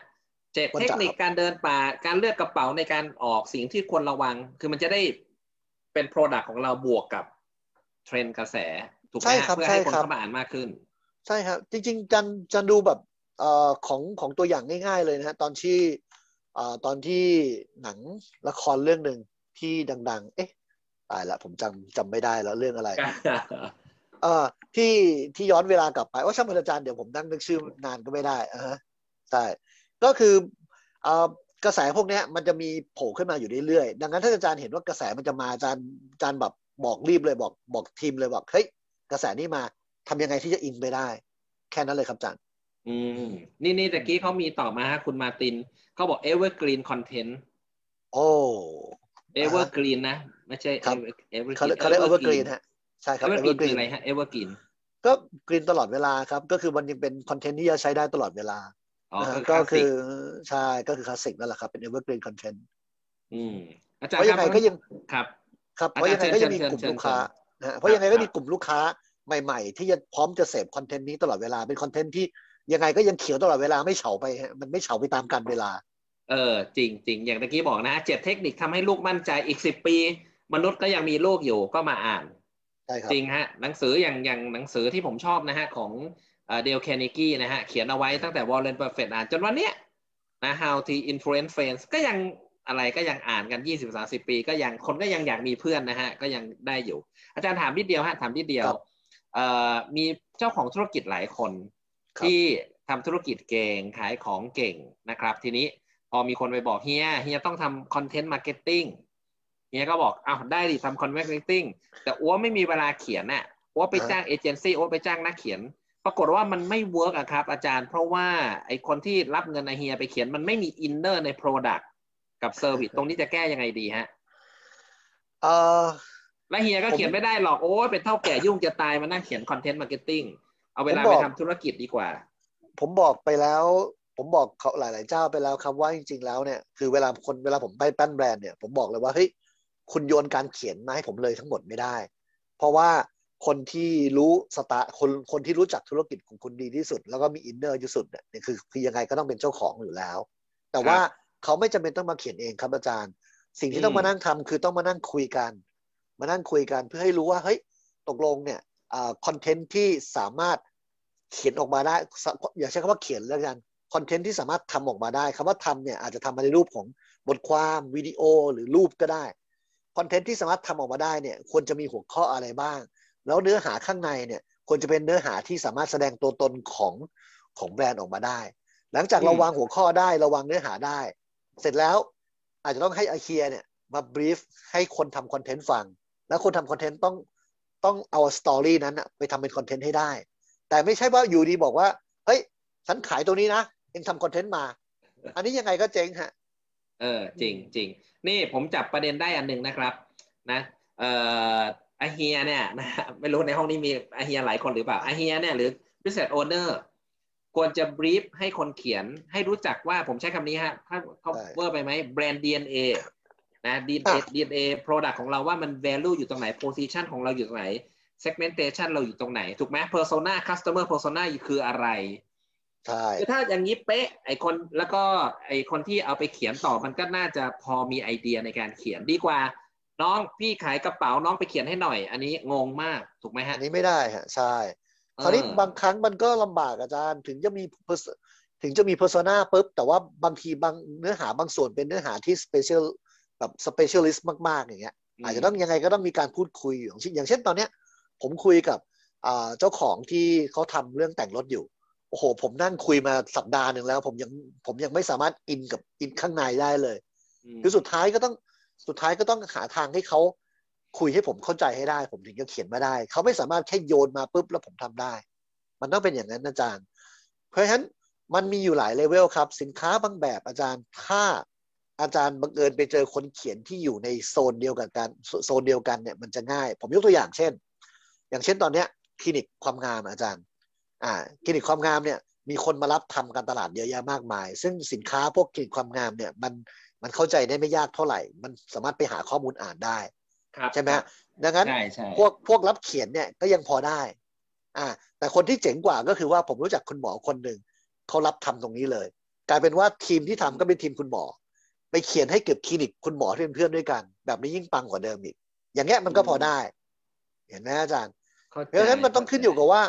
เจ็ดเทคนิคการเดินป่าการเลือกกระเป๋าในการออกสิ่งที่ควรระวัง คือมันจะได้เป็น product ของเราบวกกับ เทรนด์กระแสถูกไหมฮะเพื่อให้คนเข้ามาอ่านมากขึ้น ใช่ครับ จริง ๆ อาจารย์อาจารย์ดูแบบเอ่อของของตัวอย่างง่าย ๆ เลยนะฮะตอนที่เอ่อตอนที่หนังละครเรื่องหนึ่งที่ดัง ๆ เอ๊ะตายละผมจำจำไม่ได้แล้วเรื่องอะไรเอ่อที่ที่ย้อนเวลากลับไปว่าช่างมันอาจารย์เดี๋ยวผมนั่งนึกชื่อนานก็ไม่ได้อ่าฮะใช่ก็คือเอ่อกระแสพวกนี้มันจะมีโผล่ขึ้นมาอยู่เรื่อยๆดังนั้นถ้าอาจารย์เห็นว่ากระแสมันจะมาอาจารย์อาจารย์แบบ บอกรีบเลยบอกบอกทีมเลยบอกเฮ้ยกระแสนี้มาทำยังไงที่จะอินไปได้ แค่นั้นเลยครับอาจารย์อืม นี่นี่ตะกี้เขามีตอบมาฮะคุณมาตินเขาบอก evergreen content โอ้ evergreen นะ ไม่ใช่ครับ evergreen เขาเขาเรียก evergreen ฮะใช่ครับ evergreen คือ evergreen อะไรฮะ evergreen ก็กรีนตลอดเวลาครับ ก็คือมันยังเป็นคอนเทนต์ที่จะใช้ได้ตลอดเวลาอ๋อนะฮะก็ก็คืคืออใช่ก็คือคลาสสิกนั่นแหละครับ เป็น evergreen content อืมอาเพจารย์ราะคยัรับงไงก็ยังครับ ครับอาเพราะจารย์ยังไงก็ยังมีเชิญกลุ่มเชิญลูกค้าเชิญนะฮะเพราะยังไงครัก็บมีกลุ่มลูกค้าใหม่ ๆ ที่จะพร้อมจะเสพคอนเทนต์นี้ตลอดเวลาเป็นคอนเทนต์ที่ยังไงก็ยังเขียวตลอดเวลาไม่เฉาไปฮะมันไม่เฉาไปตามกาลเวลา เออ จริงจริงอย่างตะกี้บอกนะเจ็ดเทคนิคทำให้ลูกมั่นใจอีกสิบปี มนุษย์ก็ยังมีลูกอยู่ก็มาอ่านใช่ครับจริงฮะหนังสืออย่างอย่างหนังสือที่ผมชอบนะฮะของเดลคาร์เนกีนะฮะเขียนเอาไว้ตั้งแต่วอร์เรนบัฟเฟตต์อ่านจนวันเนี้ยนะ how to influence friends ก็ยัง อะไรก็ยังอ่านกันยี่สิบสาสิบปี ก็ยังคนก็ยังอยากมีเพื่อนนะฮะก็ยังได้อยู่ อาจารย์ถามนิดเดียวฮะถามนิดเดียวครับเอ่อมีเจ้าของธุรกิจหลายคนครับที่ทำธุรกิจเก่งขายของเก่งนะครับ ทีนี้พอมีคนไปบอกเฮียเฮียต้องทำ content marketing เฮียก็บอกอ้าวได้ดิทำ content marketing แต่อั๊วไม่มีเวลาเขียนน่ะอั๊วไปจ้างเอเจนซี่อั๊วไปจ้างนักเขียน ปรากฏว่ามันไม่ work อะครับ อาจารย์ เพราะว่าไอคนที่รับเงินไอเฮียไปเขียนมันไม่มีอินเนอร์ใน Product กั บเซอร์วิสตรงนี้จะแก้ยังไงดีฮะเอ่อและเฮียก็ผมเขียนไม่ได้หรอกโอ้ยเป็นเถ้าแก่ยุ่งจะตายมานั่งเขียน content marketing เอาเวลาไปทำธุรกิจดีกว่า ผมบอกไปแล้ว ผมบอกเขาหลาย ๆ เจ้าไปแล้วครับว่าจริง ๆ แล้วเนี่ยคือเวลาคนเวลาผมไปปั้นแบรนด์เนี่ยผมบอกเลยว่าเฮ้ยคุณโยนการเขียนมาให้ผมเลยทั้งหมดไม่ได้ เพราะว่าคนที่รู้สตาคนคนที่รู้จักธุรกิจของคุณดีที่สุด แล้วก็มี inner ที่สุดเนี่ยเนี่ยคือคือยังไงก็ต้องเป็นเจ้าของอยู่แล้ว แต่ว่า เขาไม่จำเป็นต้องมาเขียนเองครับอาจารย์ สิ่งที่ต้องมานั่งทำคือต้องมานั่งคุยกัน มานั่งคุยกันเพื่อให้รู้ว่าเฮ้ยตกลงเนี่ยคอนเทนต์ที่สามารถเขียนออกมาได้ อย่าใช้คำว่าเขียนแล้วกันคอนเทนต์ที่สามารถทำออกมาได้คำว่าทำเนี่ยอาจจะทำมาในรูปของบทความวิดีโอหรือรูปก็ได้คอนเทนต์ที่สามารถทำออกมาได้เนี่ยควรจะมีหัวข้ออะไรบ้าง แล้วเนื้อหาข้างในเนี่ยควรจะเป็นเนื้อหาที่สามารถแสดงตัวตนของของแบรนด์ออกมาได้ หลังจากเราวางหัวข้อได้เราวางเนื้อหาได้ เสร็จแล้วอาจจะต้องให้อาเฮียเนี่ยมา brief ให้คนทำคอนเทนต์ฟัง แล้วคนทำคอนเทนต์ต้องต้องเอา story นั้นไปทำเป็นคอนเทนต์ให้ได้ แต่ไม่ใช่ว่าอยู่ดีบอกว่า เฮ้ย ฉันขายตัวนี้นะเองทำคอนเทนต์มา อันนี้ยังไงก็เจ๊งฮะ เออ จริงจริงนี่ผมจับประเด็นได้อันหนึ่งนะครับ นะเอ่ออาเฮียเนี่ยนะไม่รู้ในห้องนี้มีอาเฮียหลายคนหรือเปล่าอาเฮียเนี่ยหรือ business owner ควรจะบรีฟให้คนเขียนให้รู้จักว่าผมใช้คำนี้ฮะ ถ้าเขาใช่เวอร์ไปไหมแบรนด์ DNA นะ DNA อะ DNA product ของเราว่ามัน value อยู่ตรงไหน position ของเราอยู่ตรงไหน segmentation เราอยู่ตรงไหน ถูกไหม persona customer persona คืออะไรใช่คือถ้าอย่างนี้เป๊ะ ไอคนแล้วก็ไอคนที่เอาไปเขียนต่อมันก็น่าจะพอมีไอเดียในการเขียนดีกว่า น้องพี่ขายกระเป๋าน้องไปเขียนให้หน่อย อันนี้งงมากถูกไหมฮะอันนี้ไม่ได้ฮะใช่ คราวนี้เออบางครั้งมันก็ลำบากอาจารย์ ถึงจะมี pers- ถึงจะมี persona ปุ๊บ แต่ว่าบางทีบางเนื้อหาบางส่วนเป็นเนื้อหาที่ special แบบ specialist มากๆ อย่างเงี้ย อาจจะต้องยังไงก็ต้องมีการพูดคุยอย่างเช่นอย่างเช่นตอนเนี้ย ผมคุยกับอ่าเจ้าของที่เขาทำเรื่องแต่งรถอยู่ โอ้โห ผมนั่งคุยมาสัปดาห์หนึ่งแล้ว ผมยังผมยังไม่สามารถอินกับอินข้างในได้เลยอืมคือสุดท้ายก็ต้องสุดท้ายก็ต้องหาทางให้เขา คุยให้ผมเข้าใจให้ได้ ผมถึงจะเขียนมาได้ เขาไม่สามารถแค่โยนมาปุ๊บแล้วผมทำได้ มันต้องเป็นอย่างนั้นอาจารย์ เพราะฉะนั้นมันมีอยู่หลายเลเวลครับ สินค้าบางแบบอาจารย์ถ้าอาจารย์บังเอิญไปเจอคนเขียนที่อยู่ในโซนเดียวกันกันโซนเดียวกันเนี่ยมันจะง่าย ผมยกตัวอย่างเช่น อย่างเช่นตอนเนี้ยคลินิกความงามอาจารย์อ่าคลินิกความงามเนี่ยมีคนมารับทำการตลาดเยอะแยะมากมาย ซึ่งสินค้าพวกคลินิกความงามเนี่ยมันมันเข้าใจได้ไม่ยากเท่าไหร่ มันสามารถไปหาข้อมูลอ่านได้ ใช่ไหมฮะดังนั้นใช่ใช่พวกพวกรับเขียนเนี่ยก็ยังพอได้ อ่า แต่คนที่เจ๋งกว่าก็คือว่าผมรู้จักคุณหมอคนหนึ่งเขารับทำตรงนี้เลย กลายเป็นว่าทีมที่ทำก็เป็นทีมคุณหมอ ไปเขียนให้เก็บคลินิกคุณหมอที่เป็นเพื่อนด้วยกัน แบบนี้ยิ่งปังกว่าเดิมอีก อย่างเงี้ยมันก็พอได้ เห็นไหมอาจารย์ข้ใจเพราะฉะนั้นมันต้องขึ้นอยู่กับว่า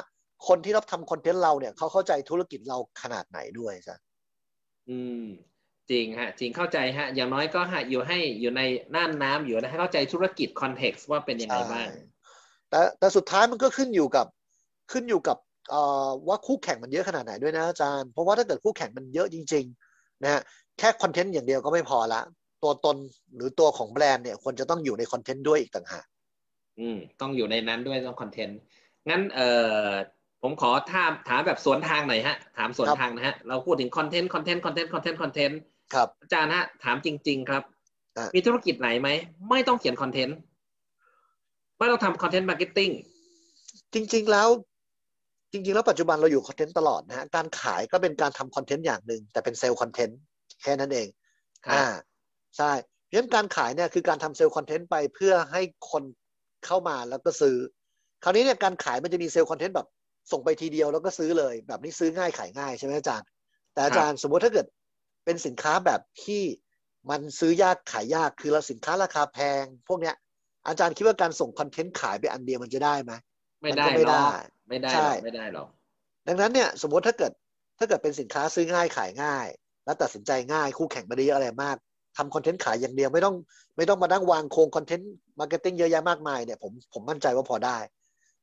คนที่รับทำคอนเทนต์เราเนี่ยเขาเข้าใจธุรกิจเราขนาดไหนด้วยจ้ะอืม จริงฮะจริงเข้าใจฮะอย่างน้อยก็ฮะอยู่ให้อยู่ในน่านน้ำอยู่นะให้เข้าใจธุรกิจคอนเท็กซ์ว่าเป็นยังไงบ้างแต่แต่สุดท้ายมันก็ขึ้นอยู่กับขึ้นอยู่กับเอ่อว่าคู่แข่งมันเยอะขนาดไหนด้วยนะอาจารย์ เพราะว่าถ้าเกิดคู่แข่งมันเยอะจริงๆนะฮะแค่คอนเทนต์อย่างเดียวก็ไม่พอละ ตัวตนหรือตัวของแบรนด์เนี่ยควรจะต้องอยู่ในคอนเทนต์ด้วยอีกต่างหากอืมต้องอยู่ในนั้นด้วยต้องคอนเทนต์งั้นเอ่อผมขอถามถามแบบสวนทางหน่อยฮะถามสวนทางนะฮะครับเราพูดถึงคอนเทนต์คอนเทนต์คอนเทนต์คอนเทนต์คอนเทนต์ ครับอาจารย์ฮะถามจริง ๆ ครับอะมีธุรกิจไหนไหม ไม่ต้องเขียนคอนเทนต์ ไม่ต้องทำ content marketing็ตติ้งจริง ๆ แล้ว จริง ๆ แล้วปัจจุบันเราอยู่คอนเทนต์ตลอดนะฮะการขายก็เป็นการทำคอนเทนต์อย่างหนึ่งแต่เป็น sale content แค่นั้นเองครับอ่าใช่เพราะฉะนั้นการขายเนี่ยคือการทำ sale content ไปเพื่อให้คนเข้ามาแล้วก็ซื้อ คราวนี้เนี่ยการขายมันจะมี sale content แบบส่งไปทีเดียวแล้วก็ซื้อเลย แบบนี้ซื้อง่ายขายง่ายใช่ไหมอาจารย์ แต่อาจารย์สมมติถ้าเกิด เป็นสินค้าแบบที่มันซื้อยากขายยากคือเราสินค้าราคาแพง พวกเนี้ย อาจารย์คิดว่าการส่งคอนเทนต์ขายไปอันเดียวมันจะได้ไหมไม่ได้หรอกมันก็ไม่ได้ไม่ได้ใช่หรอกไม่ได้หรอกดังนั้นเนี่ยสมมติถ้าเกิดถ้าเกิดเป็นสินค้าซื้อง่ายขายง่าย แล้วตัดสินใจง่ายคู่แข่งไม่ได้เยอะอะไรมากทำคอนเทนต์ขายอย่างเดียวไม่ต้องไม่ต้องมานั่งวางโครง content marketing เยอะแยะมากมายเนี่ยผมผมมั่นใจว่าพอได้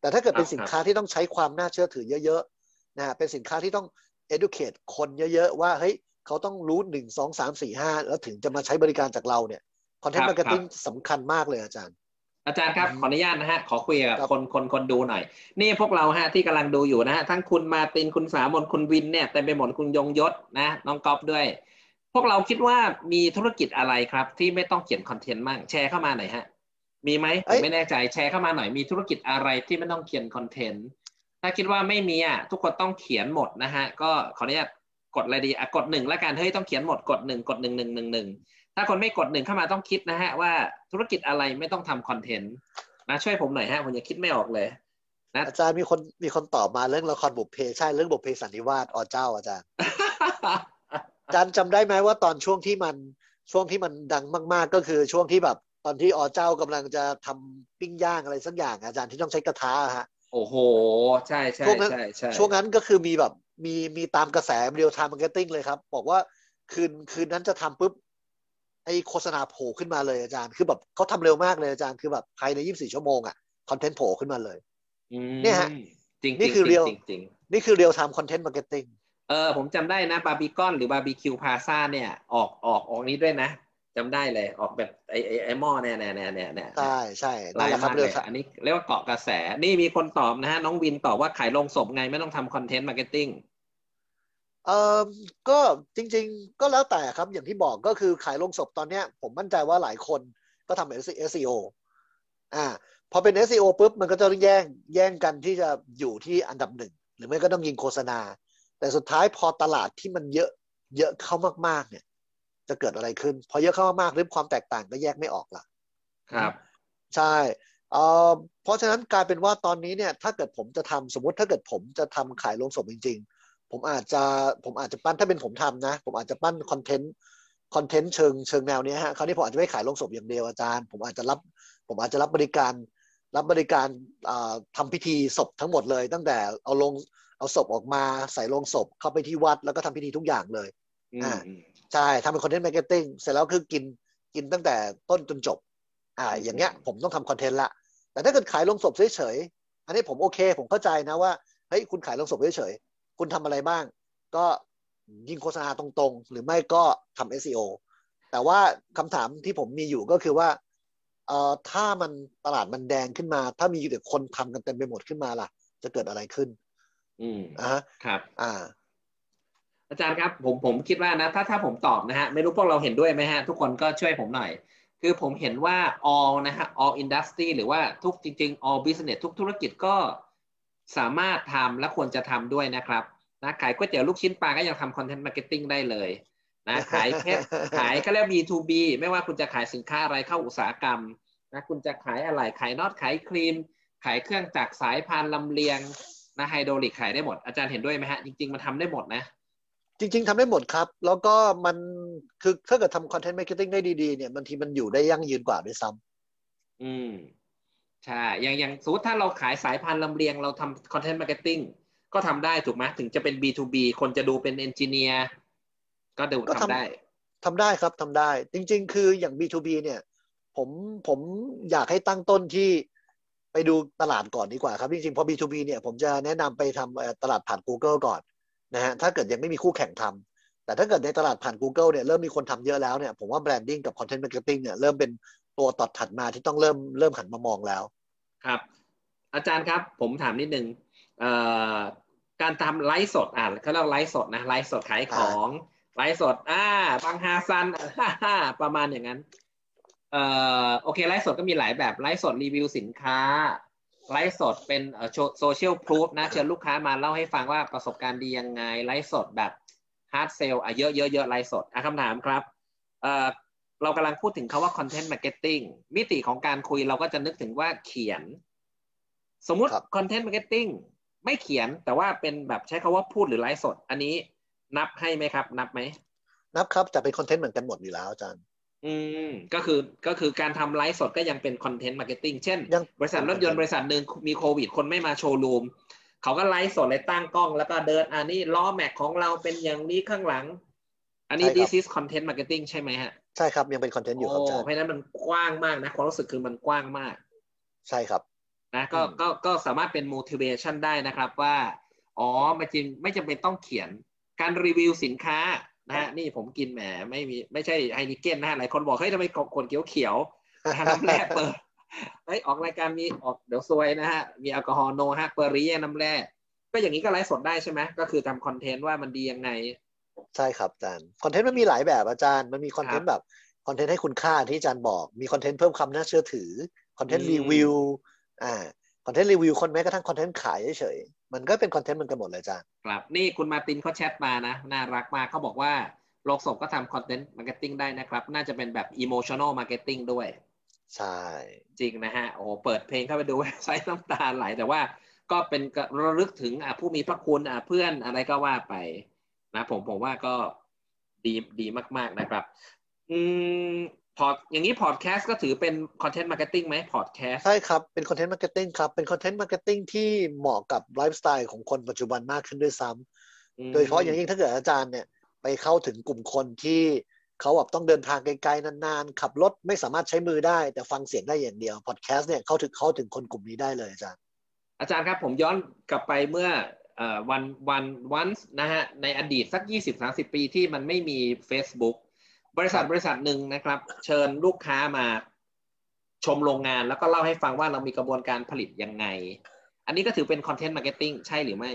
แต่ถ้าเกิดเป็นครับสินค้าที่ต้องใช้ความน่าเชื่อถือเยอะๆนะฮะเป็นสินค้าที่ต้อง educate คนเยอะ ๆ ว่าเฮ้ย เขาต้องรู้หนึ่งสองสามสี่ห้าแล้วถึงจะมาใช้บริการจากเราเนี่ยcontent marketing ครัต์บสำคัญมากเลยอาจารย์ อาจารย์ครับอืมขออนุญาตนะฮะ ขอคุยกับครับคนคนคนดูหน่อย นี่พวกเราฮะที่กำลังดูอยู่นะฮะ ทั้งคุณมาร์ตินคุณสามนคุณวินเนี่ยเต็มไปหมดคุณยงยศนะ น้องก๊อฟด้วย พวกเราคิดว่ามีธุรกิจอะไรครับ ที่ไม่ต้องเขียนคอนเทนต์มั่งแชร์เข้ามาหน่อยฮะ มีไหมเอ้มไม่แน่ใจแชร์เข้ามาหน่อยมีธุรกิจอะไรที่ไม่ต้องเขียนคอนเทนต์ถ้าคิดว่าไม่มีอะทุกคนต้องเขียนหมดนะฮะก็ขออนุญาต กดอะไรดีอะกดหนึ่งแล้วกันเฮ้ยต้องเขียนหมดกดหนึ่งกดหนึ่งหนึ่งหนึ่งหนึ่งถ้าคนไม่กดหนึ่งเข้ามาต้องคิดนะฮะว่าธุรกิจอะไรไม่ต้องทำคอนเทนต์นะช่วยผมหน่อยฮะผมยังคิดไม่ออกเลยนะอาจารย์มีคนมีคนตอบมาเรื่องละครบุพเพใช่เรื่องบุพเพสันนิวาสอ๋อเจ้าอาจารย์อาจารย์จำได้ไหมว่าตอนช่วงที่มันช่วงที่มันดังมาก ๆ ก็คือช่วงที่แบบตอนที่อ๋อเจ้ากำลังจะทำปิ้งย่างอะไรสักอย่างอาจารย์ที่ต้องใช้กระทะอะฮะโอ้โห ใช่ใช่ช่วงนั้นใช่ใช่ช่วงนั้นก็คือมีแบบ มีมีตามกระแส real-time marketing เลยครับ บอกว่าคืนคืนนั้นจะทำปุ๊บไอโฆษณาโผล่ขึ้นมาเลยอาจารย์ คือแบบเขาทำเร็วมากเลยอาจารย์คือแบบภายใน24ชั่วโมงอะคอนเทนต์โผล่ขึ้นมาเลยอืมเนี่ยฮะจริงนี่คือจริง real จริงจริงนี่คือ real-time content marketing เออผมจำได้นะบาร์บีคอนหรือบาร์บีคิวพลาซ่าเนี่ย ออกออกออกนี้ด้วยนะจำได้เลยออกแบบไอไอไอหม้อเนี่ยเนี่ยเนี่ยเนี่ยเนี่ยใช่ใช่นั่นแหละครับ real-time มากเลยอันนี้เรียกว่าเกาะกระแส นี่มีคนตอบนะฮะ น้องวินตอบว่าขายโลงศพไงไม่ต้องทำ content marketing เออก็จริง ๆ ก็แล้วแต่ครับ อย่างที่บอกก็คือขายโลงศพตอนเนี้ย ผมมั่นใจว่าหลายคนก็ทำ SEO อ่าพอเป็น SEO ปุ๊บมันก็จะต้องแย่งแย่งกันที่จะอยู่ที่อันดับหนึ่ง หรือไม่ก็ต้องยิงโฆษณา แต่สุดท้ายพอตลาดที่มันเยอะเยอะเข้ามากๆ เนี่ย จะเกิดอะไรขึ้น พอเยอะเข้ามากๆหรือความแตกต่างก็แยกไม่ออกละครับ ใช่เอ่อเพราะฉะนั้นกลายเป็นว่าตอนนี้เนี่ย ถ้าเกิดผมจะทำสมมติถ้าเกิดผมจะทำขายโลงศพจริง ๆ ผมอาจจะผมอาจจะปั้นถ้าเป็นผมทำนะ ผมอาจจะปั้นคอนเทนต์คอนเทนต์เชิงเชิงแนวเนี้ยฮะคราวนี้ผมอาจจะไม่ขายโลงศพอย่างเดียวอาจารย์ ผมอาจจะรับ ผมอาจจะรับบริการ รับบริการอ่าทำพิธีศพทั้งหมดเลย ตั้งแต่เอาลงเอาศพออกมาใส่โลงศพเข้าไปที่วัดแล้วก็ทำพิธีทุกอย่างเลยอืมอ่าอืมใช่ทำเป็น content marketing เสร็จแล้วคือกินกินตั้งแต่ต้นจนจบ อ่า อย่างเงี้ย ผมต้องทำคอนเทนต์ละแต่ถ้าเกิดขายโลงศพเฉยๆอันนี้ผมโอเค ผมเข้าใจนะว่าเฮ้ยคุณขายโลงศพเฉยๆ คุณทำอะไรบ้าง ก็ยิงโฆษณาตรงๆ หรือไม่ก็ทำ SEO แต่ว่าคำถามที่ผมมีอยู่ก็คือว่าเอ่อถ้ามันตลาดมันแดงขึ้นมา ถ้ามีแต่คนทำกันเต็มไปหมดขึ้นมาล่ะ จะเกิดอะไรขึ้น อืมอ่าฮะครับ อ่า อาจารย์ครับ ผมผมคิดว่านะ ถ้าถ้าผมตอบนะฮะ ไม่รู้พวกเราเห็นด้วยไหมฮะ ทุกคนก็ช่วยผมหน่อย คือผมเห็นว่า all นะฮะ all industry หรือว่าทุกจริง ๆ all business ทุกธุรกิจก็ สามารถทำและควรจะทำด้วยนะครับนะขายก๋วยเตี๋ยวลูกชิ้นปลาก็ยังทำ content marketing ได้เลยนะขายแค่ขายก็เรียก B2B ไม่ว่าคุณจะขายสินค้าอะไรเข้าอุตสาหกรรมนะคุณจะขายอะไรขายน็อตขายครีม ขายเครื่องจักรสายพานลำเลียงนะไฮโดรลิกขายได้หมด อาจารย์เห็นด้วยไหมฮะ จริง ๆ มันทำได้หมดนะ จริง ๆทำได้หมดครับ แล้วก็มันคือถ้าเกิดทำ content marketing ได้ดี ๆ เนี่ยบางทีมันอยู่ได้ยั่งยืนกว่าด้วยซ้ำอืม ใช่อย่างอย่างสมมติถ้าเราขายสายพานลำเลียงเราทำ content marketing ก็ทำได้ถูกไหมถึงจะเป็น B2B คนจะดูเป็น engineer ก็ดูก็ทำทำได้ทำได้ครับทำได้ จริง ๆ คืออย่าง B2B เนี่ยผมผมอยากให้ตั้งต้นที่ไปดูตลาดก่อนดีกว่าครับจริงๆพอ B2B เนี่ยผมจะแนะนำไปทำเอ่อตลาดผ่าน Google ก่อนนะฮะถ้าเกิดยังไม่มีคู่แข่งทำแต่ถ้าเกิดในตลาดผ่าน Google เนี่ยเริ่มมีคนทำเยอะแล้วเนี่ยผมว่า branding กับ content marketing เนี่ยเริ่มเป็น ตัวตัดถัดมาที่ต้องเริ่มเริ่มหันมามองแล้ว ครับ อาจารย์ครับ ผมถามนิดนึงเอ่อการทำไลฟ์สดอะเขาเรียกไลฟ์สดนะไลฟ์สดขายของไลฟ์สดอ่าบังฮาซันฮะประมาณอย่างนั้นเอ่อโอเคไลฟ์สดก็มีหลายแบบไลฟ์สดรีวิวสินค้าไลฟ์สดเป็น social proof นะเชิญลูกค้ามาเล่าให้ฟังว่าประสบการณ์ดียังไงไลฟ์สดแบบ hard sell อะเยอะเยอะเยอะไลฟ์สดอะคำถามครับเอ่อ เรากำลังพูดถึงคำว่า content marketing มิติของการคุยเราก็จะนึกถึงว่าเขียน สมมุติครับ content marketing ไม่เขียนแต่ว่าเป็นแบบใช้คำว่าพูดหรือไลฟ์สด อันนี้นับให้ไหมครับ นับไหม นับครับแต่เป็นคอนเทนต์เหมือนกันหมดอยู่แล้วอาจารย์ อืมก็คือก็คือการทำไลฟ์สดก็ยังเป็น content marketing เช่นยังบริษัทรถยนต์บริษัทหนึ่งมีโควิด คนไม่มาโชว์รูม เขาก็ไลฟ์สดเลยตั้งกล้อง แล้วก็เดินอันนี้ล้อแม็กของเราเป็นอย่างนี้ข้างหลัง อันนี้ this is content marketing ใช่ไหมฮะ ใช่ครับยังเป็นคอนเทนต์อยู่ครับโอ้อาจารย์เพราะฉะนั้นมันกว้างมากนะความรู้สึกคือมันกว้างมาก ใช่ครับนะก็อืมก็ก็สามารถเป็น motivation ได้นะครับว่า อ๋อไม่จริงไม่จำเป็นต้องเขียนการรีวิวสินค้านะฮะนี่ผมกินแหมไม่มีไม่ใช่ Heineken นะฮะหลายคนบอกเฮ้ยทำไมขวดเขียวเขียวๆนะฮะน้ำแร่เปิดเฮ้ยออกรายการมีออกเดี๋ยวซวยนะฮะมีแอลกอฮอล์โนฮะ Perrier น้ำแร่ก็อย่างนี้ก็ไลฟ์สดได้ใช่ไหมก็คือทำคอนเทนต์ว่ามันดียังไง ใช่ครับอาจารย์คอนเทนต์มันมีหลายแบบอาจารย์มันมีคอนเทนต์แบบคอนเทนต์ให้คุณค่าที่อาจารย์บอก มีคอนเทนต์เพิ่มความน่าเชื่อถือคอนเทนต์อืมรีวิวอ่าคอนเทนต์รีวิวคนแม้กระทั่งคอนเทนต์ขายเฉยๆมันก็เป็นคอนเทนต์เหมือนกันหมดเลยอาจารย์ครับนี่คุณมาร์ตินเขาแชทมานะ น่ารักมากเขาบอกว่าโลงศพก็ทำ content marketing ได้นะครับ น่าจะเป็นแบบ emotional marketing ด้วย ใช่ จริงนะฮะ โอ้โหเปิดเพลงเข้าไปดูเว็บไซต์น้ำตาไหลแต่ว่าก็เป็นการระลึกถึงอะผู้มีพระคุณอะเพื่อนอะไรก็ว่าไป นะผมผมว่าก็ดีดีมาก ๆนะครับ อืมพอร์ตอย่างนี้พอดแคสต์ก็ถือเป็น content marketing ไหมพอดแคสต์ใช่ครับ เป็น content marketing ครับ เป็น content marketing ที่เหมาะกับไลฟ์สไตล์ของคนปัจจุบันมากขึ้นด้วยซ้ำโดยเฉพาะอย่างยิ่งถ้าเกิดอาจารย์เนี่ย ไปเข้าถึงกลุ่มคนที่เขาแบบต้องเดินทางไกลๆนานๆ ขับรถไม่สามารถใช้มือได้ แต่ฟังเสียงได้อย่างเดียวพอดแคสต์เนี่ยเข้าถึงเข้าถึงคนกลุ่มนี้ได้เลยอาจารย์ อาจารย์ครับผมย้อนกลับไปเมื่อเอ่อ วันวันวันนะฮะในอดีตสัก 20-30 ปีที่มันไม่มี Facebook บริษัทบริษัทหนึ่งนะครับ เชิญลูกค้ามาชมโรงงานแล้วก็เล่าให้ฟังว่าเรามีกระบวนการผลิตยังไง อันนี้ก็ถือเป็น content marketing ใช่หรือไม่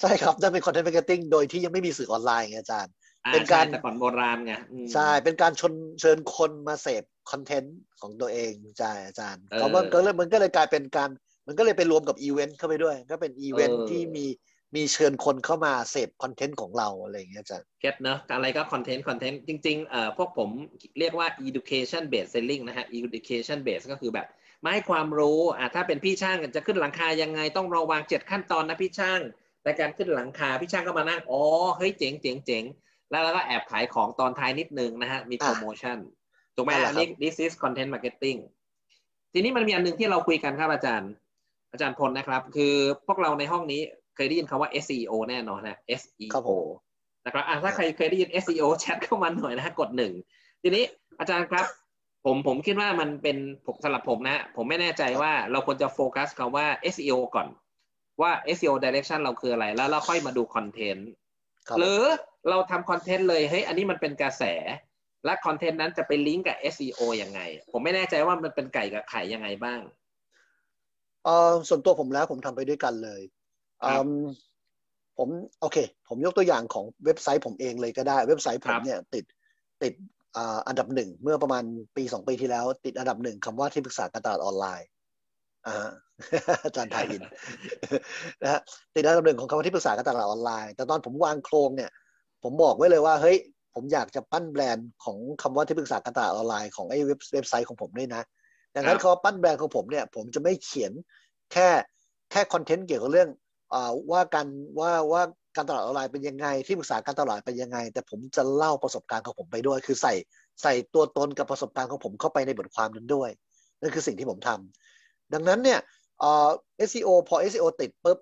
ใช่ครับนั่นเป็น content marketing โดยที่ยังไม่มีสื่อออนไลน์ไงอาจารย์อ่าเป็นการใช่แต่ก่อนโบราณไงอืมใช่เป็นการชวนเชิญคนมาเสพคอนเทนต์ของตัวเองใช่อาจารย์เออเขามันก็เลยมันก็เลยกลายเป็นการ มันก็เลยไปรวมกับอีเวนต์เข้าไปด้วย ก็เป็นอีเวนต์เออที่มีมีเชิญคนเข้ามาเสพคอนเทนต์ของเราอะไรอย่างเงี้ยอาจารย์ get เนอะอะไรก็คอนเทนต์คอนเทนต์จริงๆเอ่อพวกผมเรียกว่า education based selling นะฮะ education based ก็คือแบบมาให้ความรู้อะถ้าเป็นพี่ช่างจะขึ้นหลังคายังไงต้องระวังเจ็ดขั้นตอนนะพี่ช่างในการขึ้นหลังคาพี่ช่างก็มานั่งอ๋อเฮ้ยเจ๋งเจ๋งเจ๋งแล้วเราก็แอบขายของตอนท้ายนิดนึงนะฮะมีโปรโมชั่นถูกไหมนั่นแหละอันนี้ this is content marketing ทีนี้มันมีอันหนึ่งที่เราคุยกันครับอาจารย์ อาจารย์พลนะครับ คือพวกเราในห้องนี้เคยได้ยินคำว่า SEO แน่นอนนะ SEO ครับผมนะครับอะถ้าใครเคยได้ยิน SEO แชทเข้ามาหน่อยนะฮะกดหนึ่งทีนี้อาจารย์ครับ ผมผมคิดว่ามันเป็นผมสำหรับผมนะ ผมไม่แน่ใจว่าเราควรจะโฟกัสคำว่า SEO ก่อนว่า SEO direction เราคืออะไร แล้วเราค่อยมาดูคอนเทนต์ครับหรือเราทำคอนเทนต์เลยเฮ้ยอันนี้มันเป็นกระแส และคอนเทนต์นั้นจะไปลิงก์กับ SEO ยังไง ผมไม่แน่ใจว่ามันเป็นไก่กับไข่ยังไงบ้าง เออส่วนตัวผมแล้วผมทำไปด้วยกันเลยครับอืมผมโอเค ผมยกตัวอย่างของเว็บไซต์ผมเองเลยก็ได้ เว็บไซต์ผครัมบเนี่ยติดติดอ่าอันดับหนึ่งเมื่อประมาณปีสองปีที่แล้ว ติดอันดับหนึ่งคำว่าที่ปรึกษาการตลาดออนไลน์อ่าฮะอาจารย์ไทยอินนะฮะติดอันดับหนึ่งของคำว่าที่ปรึกษาการตลาดออนไลน์ แต่ตอนผมวางโครงเนี่ย ผมบอกไว้เลยว่าเฮ้ยผมอยากจะปั้นแบรนด์ของคำว่าที่ปรึกษาการตลาดออนไลน์ของไอ้เว็บเว็บไซต์ของผมด้วยนะ ดังนั้นครับเขาปั้นแบรนด์ของผมเนี่ย ผมจะไม่เขียนแค่แค่คอนเทนต์เกี่ยวกับเรื่องอ่าว่าการว่าว่าการตลาดออนไลน์เป็นยังไง ที่ปรึกษาการตลาดเป็นยังไง แต่ผมจะเล่าประสบการณ์ของผมไปด้วย คือใส่ใส่ตัวตนกับประสบการณ์ของผมเข้าไปในบทความนั้นด้วยนั่นคือสิ่งที่ผมทำดังนั้นเนี่ยเอ่อ SEO พอ SEO ติดปุ๊บ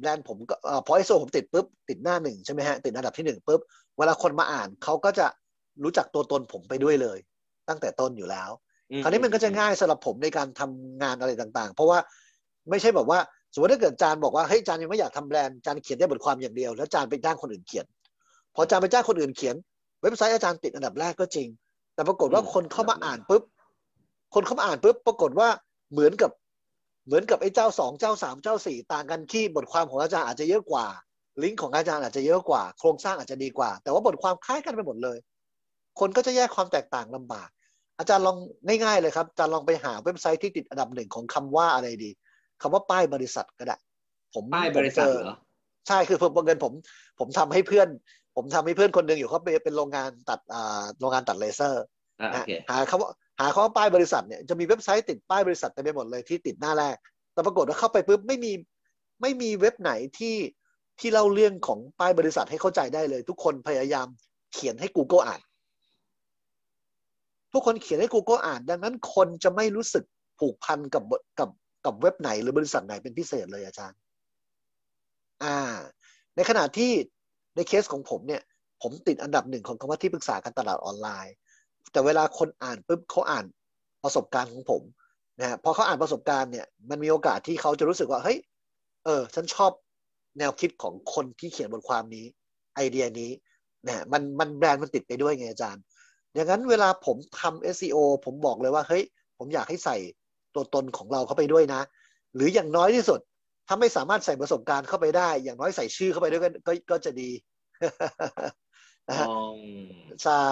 แบรนด์ผมก็เอ่อพอ SEO ผมติดปุ๊บติดหน้าหนึ่งใช่ไหมฮะติดอันดับที่หนึ่งปุ๊บเวลาคนมาอ่านเขาก็จะรู้จักตัวตนผมไปด้วยเลย ตั้งแต่ต้นอยู่แล้ว คราวนี้มันก็จะง่ายสำหรับผมในการทำงานอะไรต่างๆ เพราะว่าไม่ใช่แบบว่าสมมติถ้าเกิดจานบอกว่าเฮ้ยจานยังไม่อยากทำแบรนด์จานเขียนได้บทความอย่างเดียว แล้วจานไปจ้างคนอื่นเขียน พอจานไปจ้างคนอื่นเขียน เว็บไซต์อาจารย์ติดอันดับแรกก็จริง แต่ปรากฏว่าอืมคนเข้ามาอ่านปุ๊บคนเข้ามาอ่านปุ๊บปรากฏว่าเหมือนกับเหมือนกับไอ้เจ้าสองเจ้าสามเจ้าสี่ต่างกันที่บทความของอาจารย์อาจจะเยอะกว่า ลิงก์ของอาจารย์อาจจะเยอะกว่า โครงสร้างอาจจะดีกว่า แต่ว่าบทความคล้ายกันไปหมดเลย คนก็จะแยกความแตกต่างลำบาก อาจารย์ลองง่ายๆเลยครับอาจารย์ลองไปหาเว็บไซต์ที่ติดอันดับหนึ่งของคำว่าอะไรดีคำว่าป้ายบริษัทก็ได้ ผมป้ายบริษัทผมจอเหรอใช่คือผมบังเงินผม ผมทำให้เพื่อน ผมทำให้เพื่อนคนหนึ่งอยู่เขาเป็นเป็นโรงงานตัดอ่าโรงงานตัดเลเซอร์อ่าโอนะเคหาคำว่าหาคำว่าป้ายบริษัทเนี่ยจะมีเว็บไซต์ติดป้ายบริษัทเต็มไปหมดเลยที่ติดหน้าแรก แต่ปรากฏว่าเข้าไปปุ๊บไม่มีไม่มีเว็บไหนที่ที่เล่าเรื่องของป้ายบริษัทให้เข้าใจได้เลย ทุกคนพยายามเขียนให้ Google อ่าน ทุกคนเขียนให้ Google อ่าน ดังนั้นคนจะไม่รู้สึกผูกพันกับกับกับเว็บไหนหรือบริษัทไหนเป็นพิเศษเลยอาจารย์ อ่า ในขณะที่ในเคสของผมเนี่ย ผมติดอันดับหนึ่งของคำว่าที่ปรึกษาการตลาดออนไลน์ แต่เวลาคนอ่านปุ๊บเขาอ่านประสบการณ์ของผมนะฮะพอเขาอ่านประสบการณ์เนี่ย มันมีโอกาสที่เขาจะรู้สึกว่าเฮ้ยเออ ฉันชอบแนวคิดของคนที่เขียนบทความนี้ ไอเดียนี้นะฮะมันมันแบรนด์มันติดไปด้วยไงอาจารย์ อย่างนั้นเวลาผมทำ SEO ผมบอกเลยว่าเฮ้ยผมอยากให้ใส่ตัวตนของเราเข้าไปด้วยนะ หรืออย่างน้อยที่สุด ถ้าไม่สามารถใส่ประสบการณ์เข้าไปได้ อย่างน้อยใส่ชื่อเข้าไปด้วยก็ก็ก็จะดีนะฮะอ๋อใช่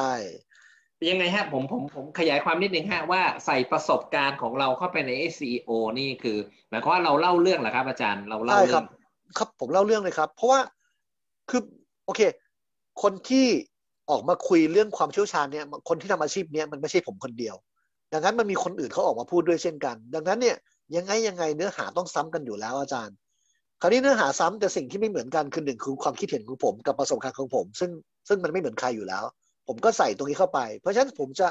ยังไงฮะผมผมผมขยายความนิดนึงฮะว่าใส่ประสบการณ์ของเราเข้าไปใน SEO นี่คือ หมายความว่าเราเล่าเรื่องเหรอครับ อาจารย์เราเล่าใช่เรื่ครัอบงครับผมเล่าเรื่องเลยครับ เพราะว่าคือโอเค คนที่ ออกมาคุยเรื่องความเชี่ยวชาญเนี่ยคนที่ทำอาชีพเนี้ยมันไม่ใช่ผมคนเดียว ดังนั้นมันมีคนอื่นเขาออกมาพูดด้วยเช่นกัน ดังนั้นเนี่ยยังไงยังไงเนื้อหาต้องซ้ำกันอยู่แล้วอาจารย์ คราวนี้เนื้อหาซ้ำแต่สิ่งที่ไม่เหมือนกันคือหนึ่งคือความคิดเห็นของผมกับประสบการณ์ของผม ซึ่งซึ่งมันไม่เหมือนใครอยู่แล้ว ผมก็ใส่ตรงนี้เข้าไป เพราะฉะนั้นผมจะ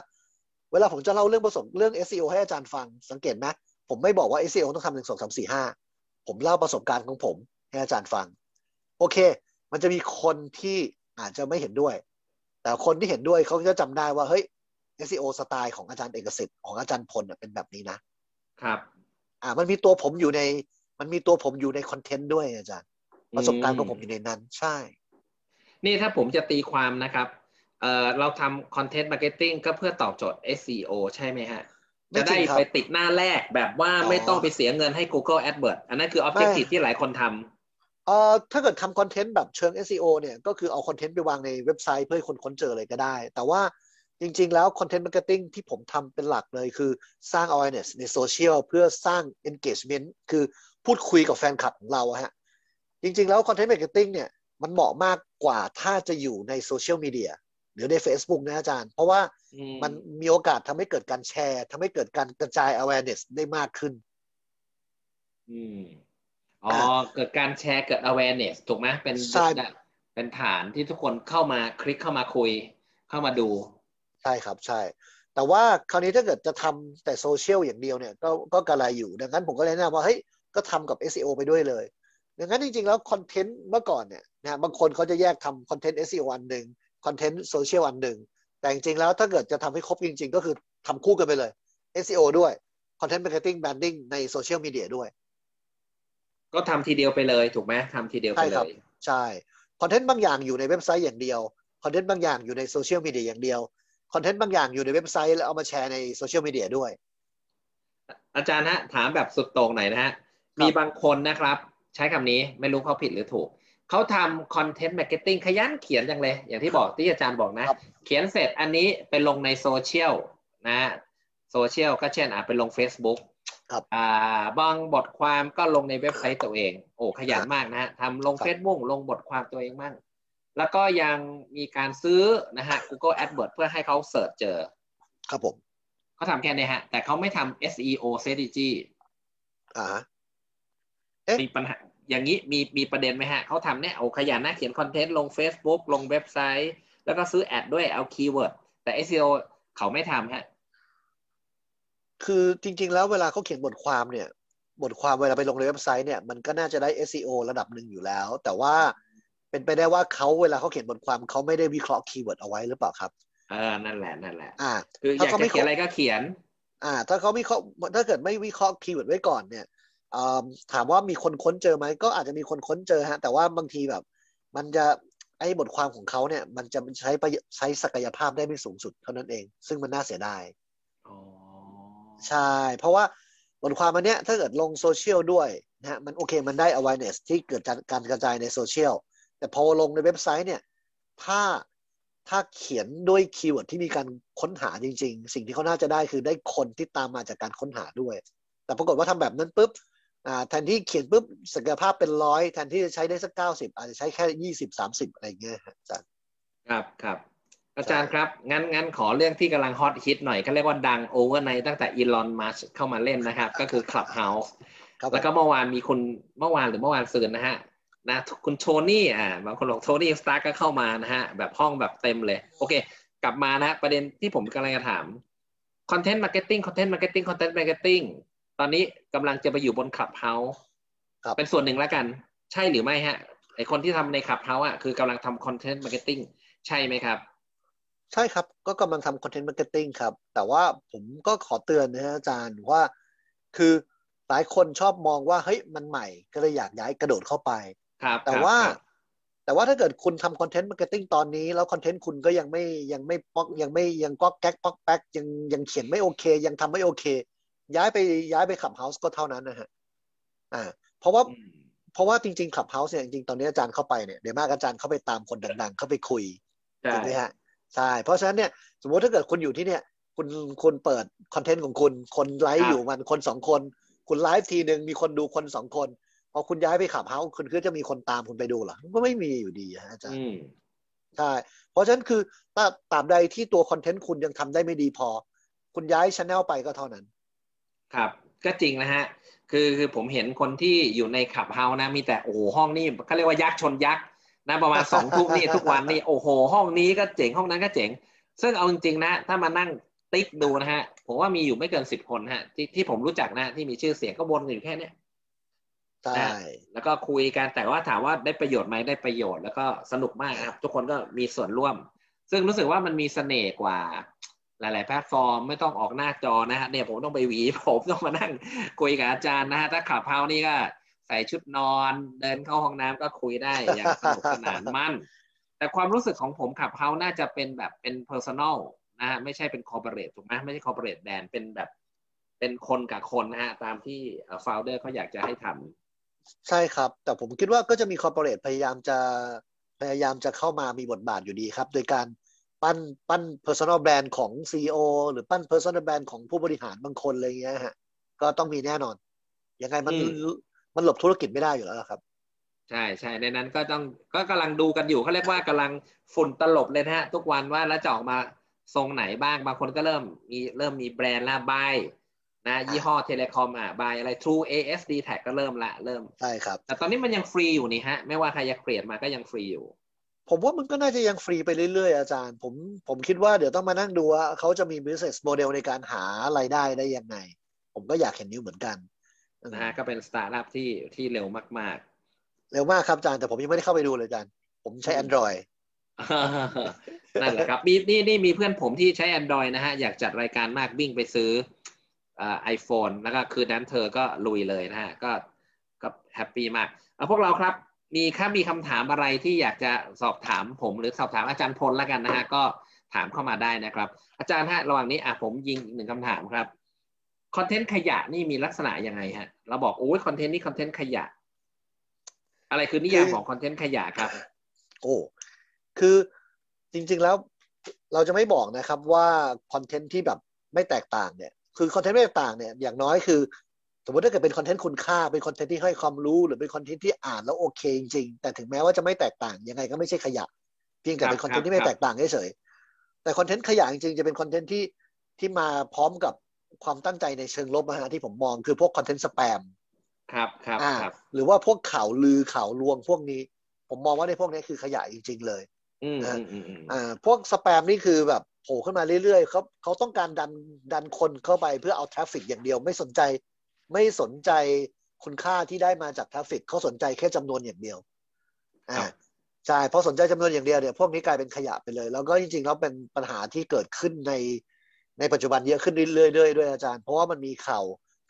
เวลาผมจะเล่าเรื่องประสบเรื่อง SEO ให้อาจารย์ฟังสังเกตไหมผมไม่บอกว่า SEO ต้องทำหนึ่งสองสามสี่ห้าผมเล่าประสบการณ์ของผมให้อาจารย์ฟัง โอเค มันจะมีคนที่อาจจะไม่เห็นด้วย แต่คนที่เห็นด้วยเขาก็จะจำได้ว่าเฮ้ย SEO สไตล์ของอาจารย์เอกสิทธิ์ของอาจารย์พลน่ะเป็นแบบนี้นะครับ อ่า มันมีตัวผมอยู่ใน มันมีตัวผมอยู่ในคอนเทนต์ด้วยอาจารย์ ประสบการณ์ของผมอยู่ในนั้น ใช่ นี่ถ้าผมจะตีความนะครับเอ่อเราทำ content marketing ก็เพื่อตอบโจทย์ SEO ใช่ไหมฮะไม่จะจริได้งครับไปติดหน้าแรกแบบว่าอ๋อไม่ต้องไปเสียเงินให้ Google AdWords อันนั้นคือ Objective ที่หลายคนทำ เอ่อถ้าเกิดทำคอนเทนต์แบบเชิง SEO เนี่ยก็คือเอาคอนเทนต์ไปวางในเว็บไซต์เพื่อให้คนค้นเจอเลยก็ได้ แต่ว่าจริง ๆ แล้ว content marketing ที่ผมทำเป็นหลักเลยคือสร้าง awareness ในโซเชียลเพื่อสร้าง engagement คือพูดคุยกับแฟนคลับของเราอะฮะจริง ๆ แล้ว content marketing เนี่ยมันเหมาะมากกว่าถ้าจะอยู่ในโซเชียลมีเดียหรือใน Facebook นะอาจารย์ เพราะว่าอืมมันมีโอกาสทำให้เกิดการแชร์ทำให้เกิดการกระจาย awareness ได้มากขึ้น อืม อ๋อเกิดการแชร์เกิด awareness ถูกไหมเป็นใช่เป็นฐานที่ทุกคนเข้ามาคลิกเข้ามาคุยเข้ามาดู ใช่ครับใช่ แต่ว่าคราวนี้ถ้าเกิดจะทำแต่โซเชียลอย่างเดียวเนี่ยก็ก็กระไรอยู่ ดังนั้นผมก็เลยแนะนำว่าเฮ้ยก็ทำกับ SEO ไปด้วยเลยดังนั้นจริงๆแล้วคอนเทนต์เมื่อก่อนเนี่ยนะฮะบางคนเขาจะแยกทำคอนเทนต์ SEO อันหนึ่งคอนเทนต์โซเชียลอันหนึ่งแต่จริงๆแล้วถ้าเกิดจะทำให้ครบจริง ๆ ก็คือทำคู่กันไปเลย SEO ด้วย Content Marketing Branding ในโซเชียลมีเดียด้วย ก็ทำทีเดียวไปเลยถูกไหมทำทีเดียวไปใช่เลยครับใช่คอนเทนต์บางอย่างอยู่ในเว็บไซต์อย่างเดียวคอนเทนต์บางอย่างอยู่ในโซเชียลมีเดียอย่างเดียวคอนเทนต์บางอย่างอยู่ในเว็บไซต์ แล้วเอามาแชร์ในโซเชียลมีเดียด้วย อาจารย์ฮะถามแบบสุดโต่งหน่อยนะฮะ มีบางคนนะครับ ใช้คำนี้ไม่รู้เขาผิดหรือถูก เขาทำ content marketing ขยันเขียนจังเลย อย่างที่บอกที่อาจารย์บอกนะครับเขียนเสร็จอันนี้ไปลงในโซเชียลนะโซเชียลก็เช่นอะไปลง Facebook ครับอ่าบางบทความก็ลงในเว็บไซต์ตัวเอง โอ้ขยันมากนะฮะทำลงครับ Facebook ลงบทความตัวเองมั่งแล้วก็ยังมีการซื้อนะฮะ Google AdWords เพื่อให้เขา search เจอ ครับผมเขาทำแค่นี้ฮะ แต่เขาไม่ทำ SEO strategy อ่าฮะเอ๊ะมีปัญหาอย่างนี้มีมีประเด็นไหมฮะเขาทำเนี่ยโอ้ขยันนะเขียนคอนเทนต์ลง Facebook ลงเว็บไซต์ แล้วก็ซื้อ ad ด้วยเอา keyword แต่ SEO เขาไม่ทำฮะ คือจริง ๆ แล้วเวลาเขาเขียนบทความเนี่ย บทความเวลาไปลงในเว็บไซต์เนี่ยมันก็น่าจะได้ SEO ระดับหนึ่งอยู่แล้ว แต่ว่าเป็นไปได้ว่าเขาเวลาเขาเขียนบทความเขาไม่ได้วิเคราะห์ keyword เอาไว้หรือเปล่าครับเออนั่นแหละนั่นแหละ อ่า คืออยากจะเขียนอะไรก็เขียน อ่า ถ้าเขาวิเคราะห์ถ้าเกิดไม่วิเคราะห์ keyword ไว้ก่อนเนี่ยอ่าถามว่ามีคนค้นเจอไหมก็อาจจะมีคนค้นเจอฮะ แต่ว่าบางทีแบบ มันจะไอ้บทความของเขาเนี่ย มันจะใช้ประโยใช้ศักยภาพได้ไม่สูงสุดเท่านั้นเอง ซึ่งมันน่าเสียดายอ๋อ ใช่ เพราะว่าบทความอันเนี้ยถ้าเกิดลงโซเชียลด้วยนะฮะมันโอเคมันได้ awareness ที่เกิดจากการกระจายในโซเชียลแต่พอลงในเว็บไซต์เนี่ย ถ้าถ้าเขียนด้วย keyword ที่มีการค้นหาจริง ๆ สิ่งที่เขาน่าจะได้คือได้คนที่ตามมาจากการค้นหาด้วย แต่ปรากฏว่าทำแบบนั้นปุ๊บอ่าแทนที่เขียนปุ๊บศักยภาพเป็นร้อยแทนที่จะใช้ได้สักเก้าสิบอาจจะใช้แค่ยี่สิบสามสิบอะไรเงี้ยอาจารย์ครับครับ อาจารย์ครับงั้นงั้นขอเรื่องที่กำลังฮอตฮิตหน่อยก็เรียกว่าดัง overnight ตั้งแต่อีลอนมัสก์เข้ามาเล่นนะครับ ก็คือ Clubhouse ครับผมแล้วก็เมื่อวานมีคุณเมื่อวานหรือเมื่อวานซืนนะฮะนะคุณโทนี่อ่าบางคนบอกโทนี่สตาร์ก็เข้ามานะฮะ แบบห้องแบบเต็มเลย โอเค กลับมานะประเด็นที่ผมกำลังจะถามcontent marketing content marketing content marketing ตอนนี้กำลังจะไปอยู่บน Clubhouse ครับเป็นส่วนหนึ่งแล้วกัน ใช่หรือไม่ฮะไอคนที่ทำใน Clubhouse อะคือกำลังทำ content marketing ใช่ไหมครับรับ ใช่ครับ ก็กำลังทำ content marketing ครับ แต่ว่าผมก็ขอเตือนนะฮะอาจารย์ว่า คือหลายคนชอบมองว่าเฮ้ยมันใหม่ก็เลยอยากย้ายกระโดดเข้าไป ครับแต่ครับว่าครับแต่ว่าถ้าเกิดคุณทำ content marketing ตอนนี้ แล้วคอนเทนต์คุณก็ยังไม่ยังไม่ป๊อกยังไม่ยังก๊อกแก๊กป๊อกแป๊กยังยังเขียนไม่โอเค ยังทำไม่โอเค ย้ายไปย้ายไป Clubhouse ก็เท่านั้นนะฮะอ่า เพราะว่าอืมเพราะว่าจริงๆ Clubhouse เนี่ยจริงๆตอนนี้อาจารย์เข้าไปเนี่ยเดี๋ยวมากอาจารย์เข้าไปตามคนดังๆ เข้าไปคุยใช่ถูกไหมฮะ ใช่ เพราะฉะนั้นเนี่ยสมมติถ้าเกิดคุณอยู่ที่เนี่ย คุณคุณเปิดคอนเทนต์ของคุณ คนไลฟ์อยู่มันคนสองคน คุณไลฟ์ทีหนึ่งมีคนดูคนสองคนพอคุณย้ายไป Clubhouse คุณก็จะมีคนตามคุณไปดูเหรอก็ไม่มีอยู่ดีฮะอาจารย์อืมใช่ เพราะฉะนั้นคือถ้าตราบใดที่ตัวคอนเทนต์คุณยังทำได้ไม่ดีพอ คุณย้ายชแนลไปก็เท่านั้น ครับก็จริงนะฮะ คือคือผมเห็นคนที่อยู่ในขับเฮานะ มีแต่โอ้โหห้องนี่เขาเรียกว่ายักษ์ชนยักษ์ นะประมาณสองทุ่มนี่ทุกวันนี่โอ้โห ห้องนี้ก็เจ๋งห้องนั้นก็เจ๋ง ซึ่งเอาจริงๆนะ ถ้ามานั่งติ๊กดูนะฮะ ผมว่ามีอยู่ไม่เกินสิบคนฮะ ที่ที่ผมรู้จักนะที่มีชื่อเสียงก็วนกันอยู่แค่เนี้ยใช่แล้วก็คุยกันแต่ว่าถามว่าได้ประโยชน์ไหมได้ประโยชน์แล้วก็สนุกมากครับ ทุกคนก็มีส่วนร่วม ซึ่งรู้สึกว่ามันมีเสน่ห์กว่าหลาย ๆ แพลตฟอร์มไม่ต้องออกหน้าจอนะฮะเนี่ยผมต้องไปหวีผมต้องมานั่งคุยกับอาจารย์นะฮะถ้าขับเฮานี่ก็ ใส่ชุดนอน เดินเข้าห้องน้ำก็คุยได้อย่างสนุกสนานมันแต่ความรู้สึกของผมขับเฮาน่าจะเป็นแบบเป็น personal นะฮะไม่ใช่เป็น corporate ถูกไหมไม่ใช่ corporate brand เป็นแบบ เป็นคนกับคนนะฮะตามที่ founder เขาอยากจะให้ทำใช่ครับ แต่ผมคิดว่าก็จะมีคอร์ปอเรทพยายามจะพยายามจะเข้ามามีบทบาทอยู่ดีครับ โดยการปั้นปั้น personal brand ของ CEO หรือปั้น personal brand ของผู้บริหารบางคนอะไรเงี้ยฮะก็ต้องมีแน่นอนยังไงมันอื มมันหลบธุรกิจไม่ได้อยู่แล้วล่ะครับ ใช่ใช่ในนั้นก็ต้องก็กำลังดูกันอยู่เขาเรียกว่ากำลังฝุ่นตลบเลยนะฮะ ทุกวันว่าแล้วจะออกมาทรงไหนบ้างบางคนก็เริ่มมีเริ่มมีแบรนด์ละบายนะยี่ห้อเทเลคอมอะบายอะไร True ASD Tag ก็เริ่มละเริ่มใช่ครับ แต่ตอนนี้มันยังฟรีอยู่นี่ฮะ ไม่ว่าใครจะเกลียดมาก็ยังฟรีอยู่ ผมว่ามันก็น่าจะยังฟรีไปเรื่อยๆ อาจารย์ ผมผมคิดว่าเดี๋ยวต้องมานั่งดูว่าเขาจะมี business model ในการหารายได้ได้ยังไง ผมก็อยากเห็นนิ้วเหมือนกัน นะฮะก็เป็นสตาร์ทอัพที่ที่เร็วมากเร็วมากครับอาจารย์แต่ผมยังไม่ได้เข้าไปดูเลยอาจารย์ ผมใช้ Android ๆนั่นแหละครับมีนี่นี่มีเพื่อนผมที่ใช้ Android นะฮะ อยากจัดรายการมากวิ่งไปซื้อไอโฟนแล้วก็คืนนั้นเธอก็ลุยเลยนะฮะ ก็ก็ happy มากเอาพวกเราครับ มีถ้ามีคำถามอะไรที่อยากจะสอบถามผมหรือสอบถามอาจารย์พลแล้วกันนะฮะ ก็ถามเข้ามาได้นะครับ อาจารย์ฮะระหว่างนี้อะผมยิงอีกหนึ่งคำถามครับ คอนเทนต์ขยะนี่มีลักษณะยังไงฮะ เราบอกโอ้ยคอนเทนต์นี่คอนเทนต์ขยะ อะไรคือนิยามคือของคอนเทนต์ขยะครับ โอ้คือจริง ๆแล้วเราจะไม่บอกนะครับว่าคอนเทนต์ที่แบบไม่แตกต่างเนี่ย คือคอนเทนต์ไม่แตกต่างเนี่ยอย่างน้อยคือ สมมติถ้าเกิดเป็นคอนเทนต์คุณค่าเป็นคอนเทนต์ที่ให้ความรู้หรือเป็นคอนเทนต์ที่อ่านแล้วโอเคจริงๆแต่ถึงแม้ว่าจะไม่แตกต่างยังไงก็ไม่ใช่ขยะเพียงแต่เป็นคอนเทนต์ที่ไม่แตกต่างเฉยแต่คอนเทนต์ขยะจริงๆจะเป็นคอนเทนต์ที่ที่มาพร้อมกับ ความตั้งใจในเชิงลบนะฮะที่ผมมองคือพวกคอนเทนต์สแปมครับครับครับ หรือว่าพวกข่าวลือข่าวลวงพวกนี้ ผมมองว่าในพวกนี้คือขยะจริง ๆ เลยนะอ่าพวกสแปมนี่คือแบบโผล่ขึ้นมาเรื่อยๆเขาเขาต้องการดันดันคนเข้าไปเพื่อเอา traffic อย่างเดียวไม่สนใจ ไม่สนใจคุณค่าที่ได้มาจาก traffic เขาสนใจแค่จำนวนอย่างเดียวอ่าใช่เพราะสนใจจำนวนอย่างเดียวเนี่ยพวกนี้กลายเป็นขยะไปเลย แล้วก็จริงๆแล้วเป็นปัญหาที่เกิดขึ้นใน ในปัจจุบันเยอะขึ้นเรื่อยๆด้วยด้วยอาจารย์ เพราะว่ามันมีข่าว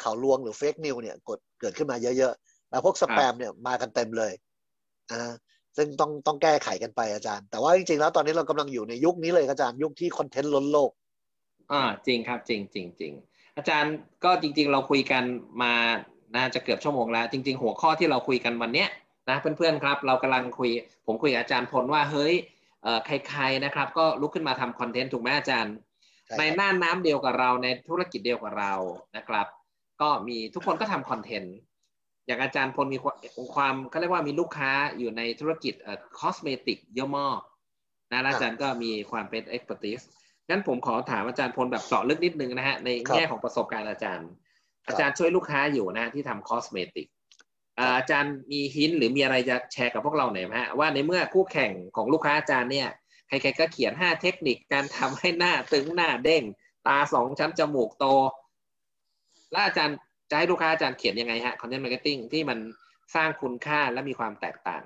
ข่าวลวงหรือเฟกนิวเนี่ยกดเกิดขึ้นมาเยอะๆ แล้วพวกสแปมเนี่ยมากันเต็มเลยอ่าซึ่งต้องต้องแก้ไขกันไปอาจารย์ แต่ว่าจริงๆแล้วตอนนี้เรากำลังอยู่ในยุคนี้เลยอาจารย์ยุคที่คอนเทนต์ล้นโลกอ่าจริงครับจริงจริงจริงอาจารย์ก็จริง ๆ เราคุยกันมาน่าจะเกือบชั่วโมงแล้ว จริง ๆ หัวข้อที่เราคุยกันวันเนี้ยนะเพื่อนๆครับ เรากำลังคุย ผมคุยกับอาจารย์พลว่าเฮ้ยใครๆนะครับ ก็ลุกขึ้นมาทำคอนเทนต์ถูกไหมอาจารย์ ในน่านน้ำเดียวกับเราในธุรกิจเดียวกับเรานะครับ ก็มีทุกคนก็ทำคอนเทนต์อย่างอาจารย์พลมีความเขาเรียกว่ามีลูกค้าอยู่ในธุรกิจเอ่อ cosmetic เยอะมากนะอาจารย์ก็มีความเป็น expert งั้นผมขอถามอาจารย์พลแบบเจาะลึกนิดนึงนะฮะในแง่ของประสบการณ์อาจารย์ อาจารย์ช่วยลูกค้าอยู่นะที่ทำ cosmetic อาจารย์มี hint หรือมีอะไรจะแชร์กับพวกเราหน่อยไหมฮะว่าในเมื่อคู่แข่งของลูกค้าอาจารย์เนี่ย ใครๆก็เขียนห้าเทคนิคการทำให้หน้าตึงหน้าเด้ง ตาสองชั้นจมูกโต แล้วอาจารย์จะให้ลูกค้าอาจารย์เขียนยังไงฮะ Content Marketing ที่มันสร้างคุณค่าและมีความแตกต่าง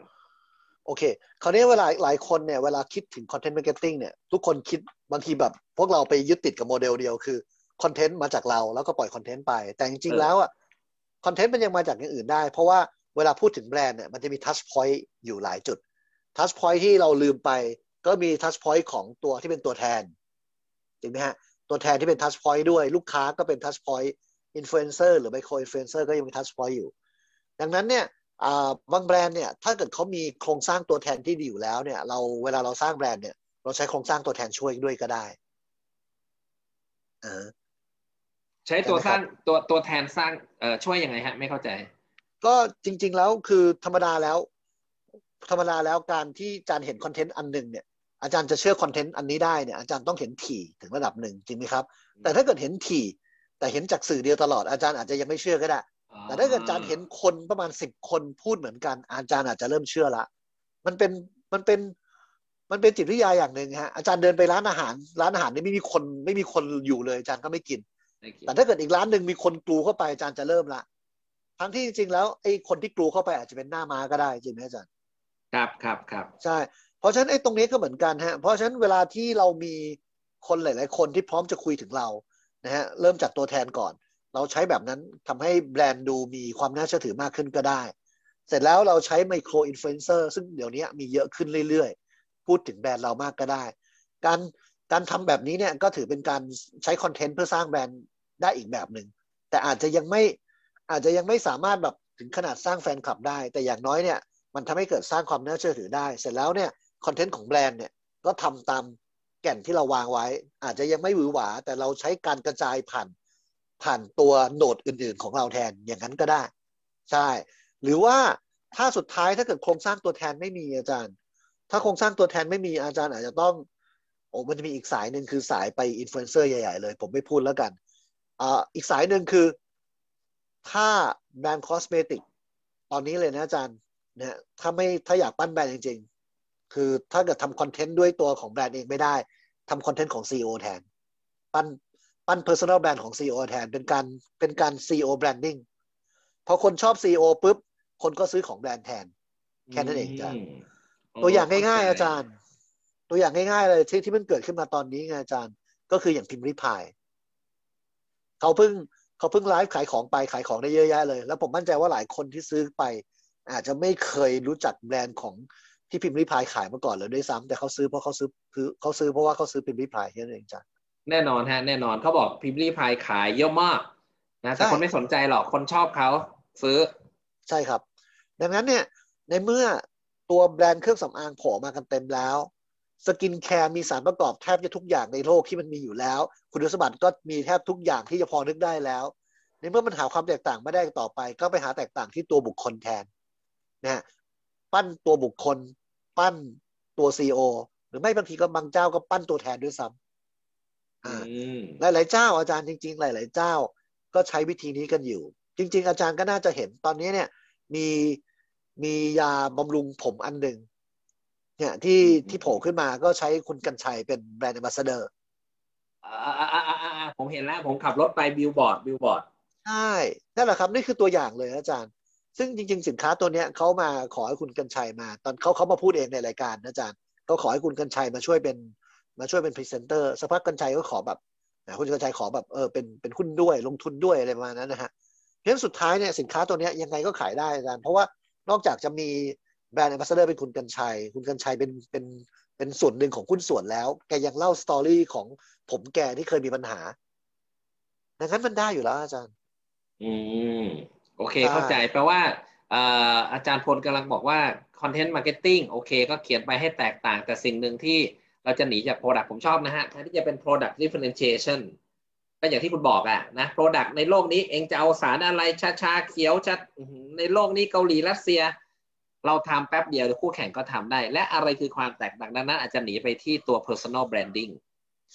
โอเคคราวนี้เวลาหลายคนเนี่ยเวลาคิดถึง Content Marketing เนี่ยทุกคนคิดบางทีแบบ พวกเราไปยึดติดกับโมเดลเดียวคือคอนเทนต์มาจากเราแล้วก็ปล่อยคอนเทนต์ไป แต่จริงๆแล้วอะคอนเทนต์มันยังมาจากอย่างอื่นได้ เพราะว่าเวลาพูดถึงแบรนด์เนี่ยมันจะมี touchpoint อยู่หลายจุดtouchpoint ที่เราลืมไป ก็มี touchpoint ของตัวที่เป็นตัวแทนจริงไหมฮะ ตัวแทนที่เป็น touchpoint ด้วย ลูกค้าก็เป็น touchpoint อินฟลูเอนเซอร์หรือ micro influencer ก็ยังมี touchpoint อยู่ ดังนั้นเนี่ยบางแบรนด์เนี่ยถ้าเกิดเขามีโครงสร้างตัวแทนที่ดีอยู่แล้วเนี่ย เราเวลาเราสร้างแบรนด์เนี่ย เราใช้โครงสร้างตัวแทนช่วยด้วยก็ได้ใช้ตัวสร้างตัวตัวแทนสร้างเอ่อช่วยยังไงฮะ ไม่เข้าใจ ก็จริง ๆ แล้วคือธรรมดาแล้ว ธรรมดาแล้วการที่อาจารย์เห็นคอนเทนต์อันหนึ่งเนี่ย อาจารย์จะเชื่อคอนเทนต์อันนี้ได้เนี่ยอาจารย์ต้องเห็นถี่ถึงระดับหนึ่งจริงไหมครับ แต่ถ้าเกิดเห็นถี่ แต่เห็นจากสื่อเดียวตลอดอาจารย์อาจจะยังไม่เชื่อก็ได้ แต่ถ้าเกิดอาจารย์เห็นคนประมาณสิบคนพูดเหมือนกัน อาจารย์อาจจะเริ่มเชื่อละ มันเป็นมันเป็นมันเป็นจิตวิทยาอย่างหนึ่งฮะอาจารย์เดินไปร้านอาหาร ร้านอาหารนี่ไม่มีคนไม่มีคนอยู่เลยอาจารย์ก็ไม่กิน แต่ถ้าเกิดอีกร้านหนึ่งมีคนกรูเข้าไปอาจารย์จะเริ่มละทั้งที่จริงๆแล้วไอ้คนที่กรูเข้าไปอาจจะเป็นหน้าม้าก็ได้จริงไหมอาจารย์ ครับครับครับใช่ เพราะฉะนั้นไอ้ตรงนี้ก็เหมือนกันฮะเพราะฉะนั้นเวลาที่เรามีคนหลาย ๆ คนที่พร้อมจะคุยถึงเรานะฮะเริ่มจากตัวแทนก่อน เราใช้แบบนั้นทำให้แบรนด์ดูมีความน่าเชื่อถือมากขึ้นก็ได้ เสร็จแล้วเราใช้ micro influencer ซึ่งเดี๋ยวนี้มีเยอะขึ้นเรื่อยๆ พูดถึงแบรนด์เรามากก็ได้ การการทำแบบนี้เนี่ยก็ถือเป็นการใช้คอนเทนต์เพื่อสร้างแบรนด์ได้อีกแบบหนึ่งแต่อาจจะยังไม่อาจจะยังไม่สามารถแบบถึงขนาดสร้างแฟนคลับได้ แต่อย่างน้อยเนี่ยมันทำให้เกิดสร้างความน่าเชื่อถือได้ เสร็จแล้วเนี่ย คอนเทนต์ของแบรนด์เนี่ยก็ทำตามแก่นที่เราวางไว้ อาจจะยังไม่หวือหวา แต่เราใช้การกระจายผ่านผ่านตัวโนดอื่น ๆ ของเราแทนอย่างนั้นก็ได้ ใช่ หรือว่าถ้าสุดท้ายถ้าเกิดโครงสร้างตัวแทนไม่มีอาจารย์ ถ้าโครงสร้างตัวแทนไม่มีอาจารย์ อาจจะต้องโอ้มันจะมีอีกสายหนึ่งคือสายไปอินฟลูเอนเซอร์ใหญ่ ๆ เลย ผมไม่พูดแล้วกันอ่าอีกสายหนึ่งคือ ถ้าแบรนด์ cosmetic ตอนนี้เลยนะอาจารย์นะถ้าไม่ถ้าอยากปั้นแบรนด์จริง คือถ้าเกิดทำคอนเทนต์ด้วยตัวของแบรนด์เองไม่ได้ทำคอนเทนต์ของ CEO แทน ปั้นปั้น Personal Brand ของ CEO แทนเป็นการเป็นการ CEO Branding พอคนชอบ CEO ปุ๊บ คนก็ซื้อของแบรนด์แทน แค่นั้นเองอาจารย์ตัวอย่างง่ายๆ อาจารย์ ตัวอย่างง่ายๆเลยที่ที่มันเกิดขึ้นมาตอนนี้ไงอาจารย์ ก็คืออย่างพิมพ์ริพายเขาเพิ่งเขาเพิ่งไลฟ์ขายของไปขายของได้เยอะแยะเลย แล้วผมมั่นใจว่าหลายคนที่ซื้อไป อาจจะไม่เคยรู้จักแบรนด์ของ ที่พิมพ์ริพายขายมาก่อนเลยด้วยซ้ำแต่เขาซื้อเพราะเขาซื้อคือเขาซื้อเพราะว่าเขาซื้อพิมพ์ริพายแค่นั้นเองจ้ะแน่นอนฮะแน่นอนเขาบอกพิมพ์ริพายขายเยอะมากนะแต่คนไม่สนใจหรอกคนชอบเขาซื้อใช่ครับ ดังนั้นเนี่ยในเมื่อตัวแบรนด์เครื่องสำอางโผล่มากันเต็มแล้วสกินแคร์มีสารประกอบแทบจะทุกอย่างในโลกที่มันมีอยู่แล้ว คุณสมบัติก็มีแทบทุกอย่างที่จะพอนึกได้แล้ว ในเมื่อมันหาความแตกต่างไม่ได้ต่อไป ก็ไปหาแตกต่างที่ตัวบุคคลแทนนะปั้นตัวบุคคล ปั้นตัว CEO หรือไม่บางทีก็บางเจ้าก็ปั้นตัวแทนด้วยซ้ำอือ่ามหลายๆเจ้าอาจารย์จริง ๆ หลาย ๆ เจ้าก็ใช้วิธีนี้กันอยู่ จริง ๆ อาจารย์ก็น่าจะเห็นตอนนี้เนี่ย มีมียาบำรุงผมอันหนึ่งเนี่ยที่ที่โผล่ขึ้นมาก็ใช้คุณกัญชัยเป็นแบรนด์ a m b a s s a d o r อ่าอ่าอ่าอ่าอ่าผมเห็นแล้ว ผมขับรถไปบิลบอร์ดบิลบอร์ดใช่นั่นแหละครับ นี่คือตัวอย่างเลยอาจารย์ ซึ่งจริง ๆ สินค้าตัวเนี้ยเขามาขอให้คุณกัญชัยมา ตอนเขาเขามาพูดเองในรายการนะอาจารย์เขาขอให้คุณกัญชัยมาช่วยเป็นมาช่วยเป็นพรีเซนเตอร์สักพักกัญชัยก็ขอแบบคุณกัญชัยขอแบบเออเป็นเป็นหุ้นด้วยลงทุนด้วยอะไรประมาณนั้นนะฮะเพราะฉะนั้นสุดท้ายเนี่ยสินค้าตัวเนี้ยยังไงก็ขายได้อาจารย์เพราะว่านอกจากจะมี brand ambassador เป็นคุณกัญชัย คุณกัญชัยเป็นเป็นเป็นส่วนหนึ่งของหุ้นส่วนแล้ว แกยังเล่า story ของผมแกที่เคยมีปัญหาดังนั้นมันได้อยู่แล้วอาจารย์ อืม โอเคใช่เข้าใจแปลว่าเอ่ออาจารย์พลกำลังบอกว่า Content Marketing โอเค ก็เขียนไปให้แตกต่าง แต่สิ่งหนึ่งที่เราจะหนีจาก Product ผมชอบนะฮะแทนที่จะเป็น Product differentiation ก็อย่างที่คุณบอกอะนะ Product ในโลกนี้เองจะเอาสารอะไรชาชาเขียวชัดอื้อหือในโลกนี้เกาหลีรัสเซีย เราทำแป๊บเดียวเดี๋ยวคู่แข่งก็ทำได้ และอะไรคือความแตกต่างดังนั้น อาจจะหนีไปที่ตัว personal branding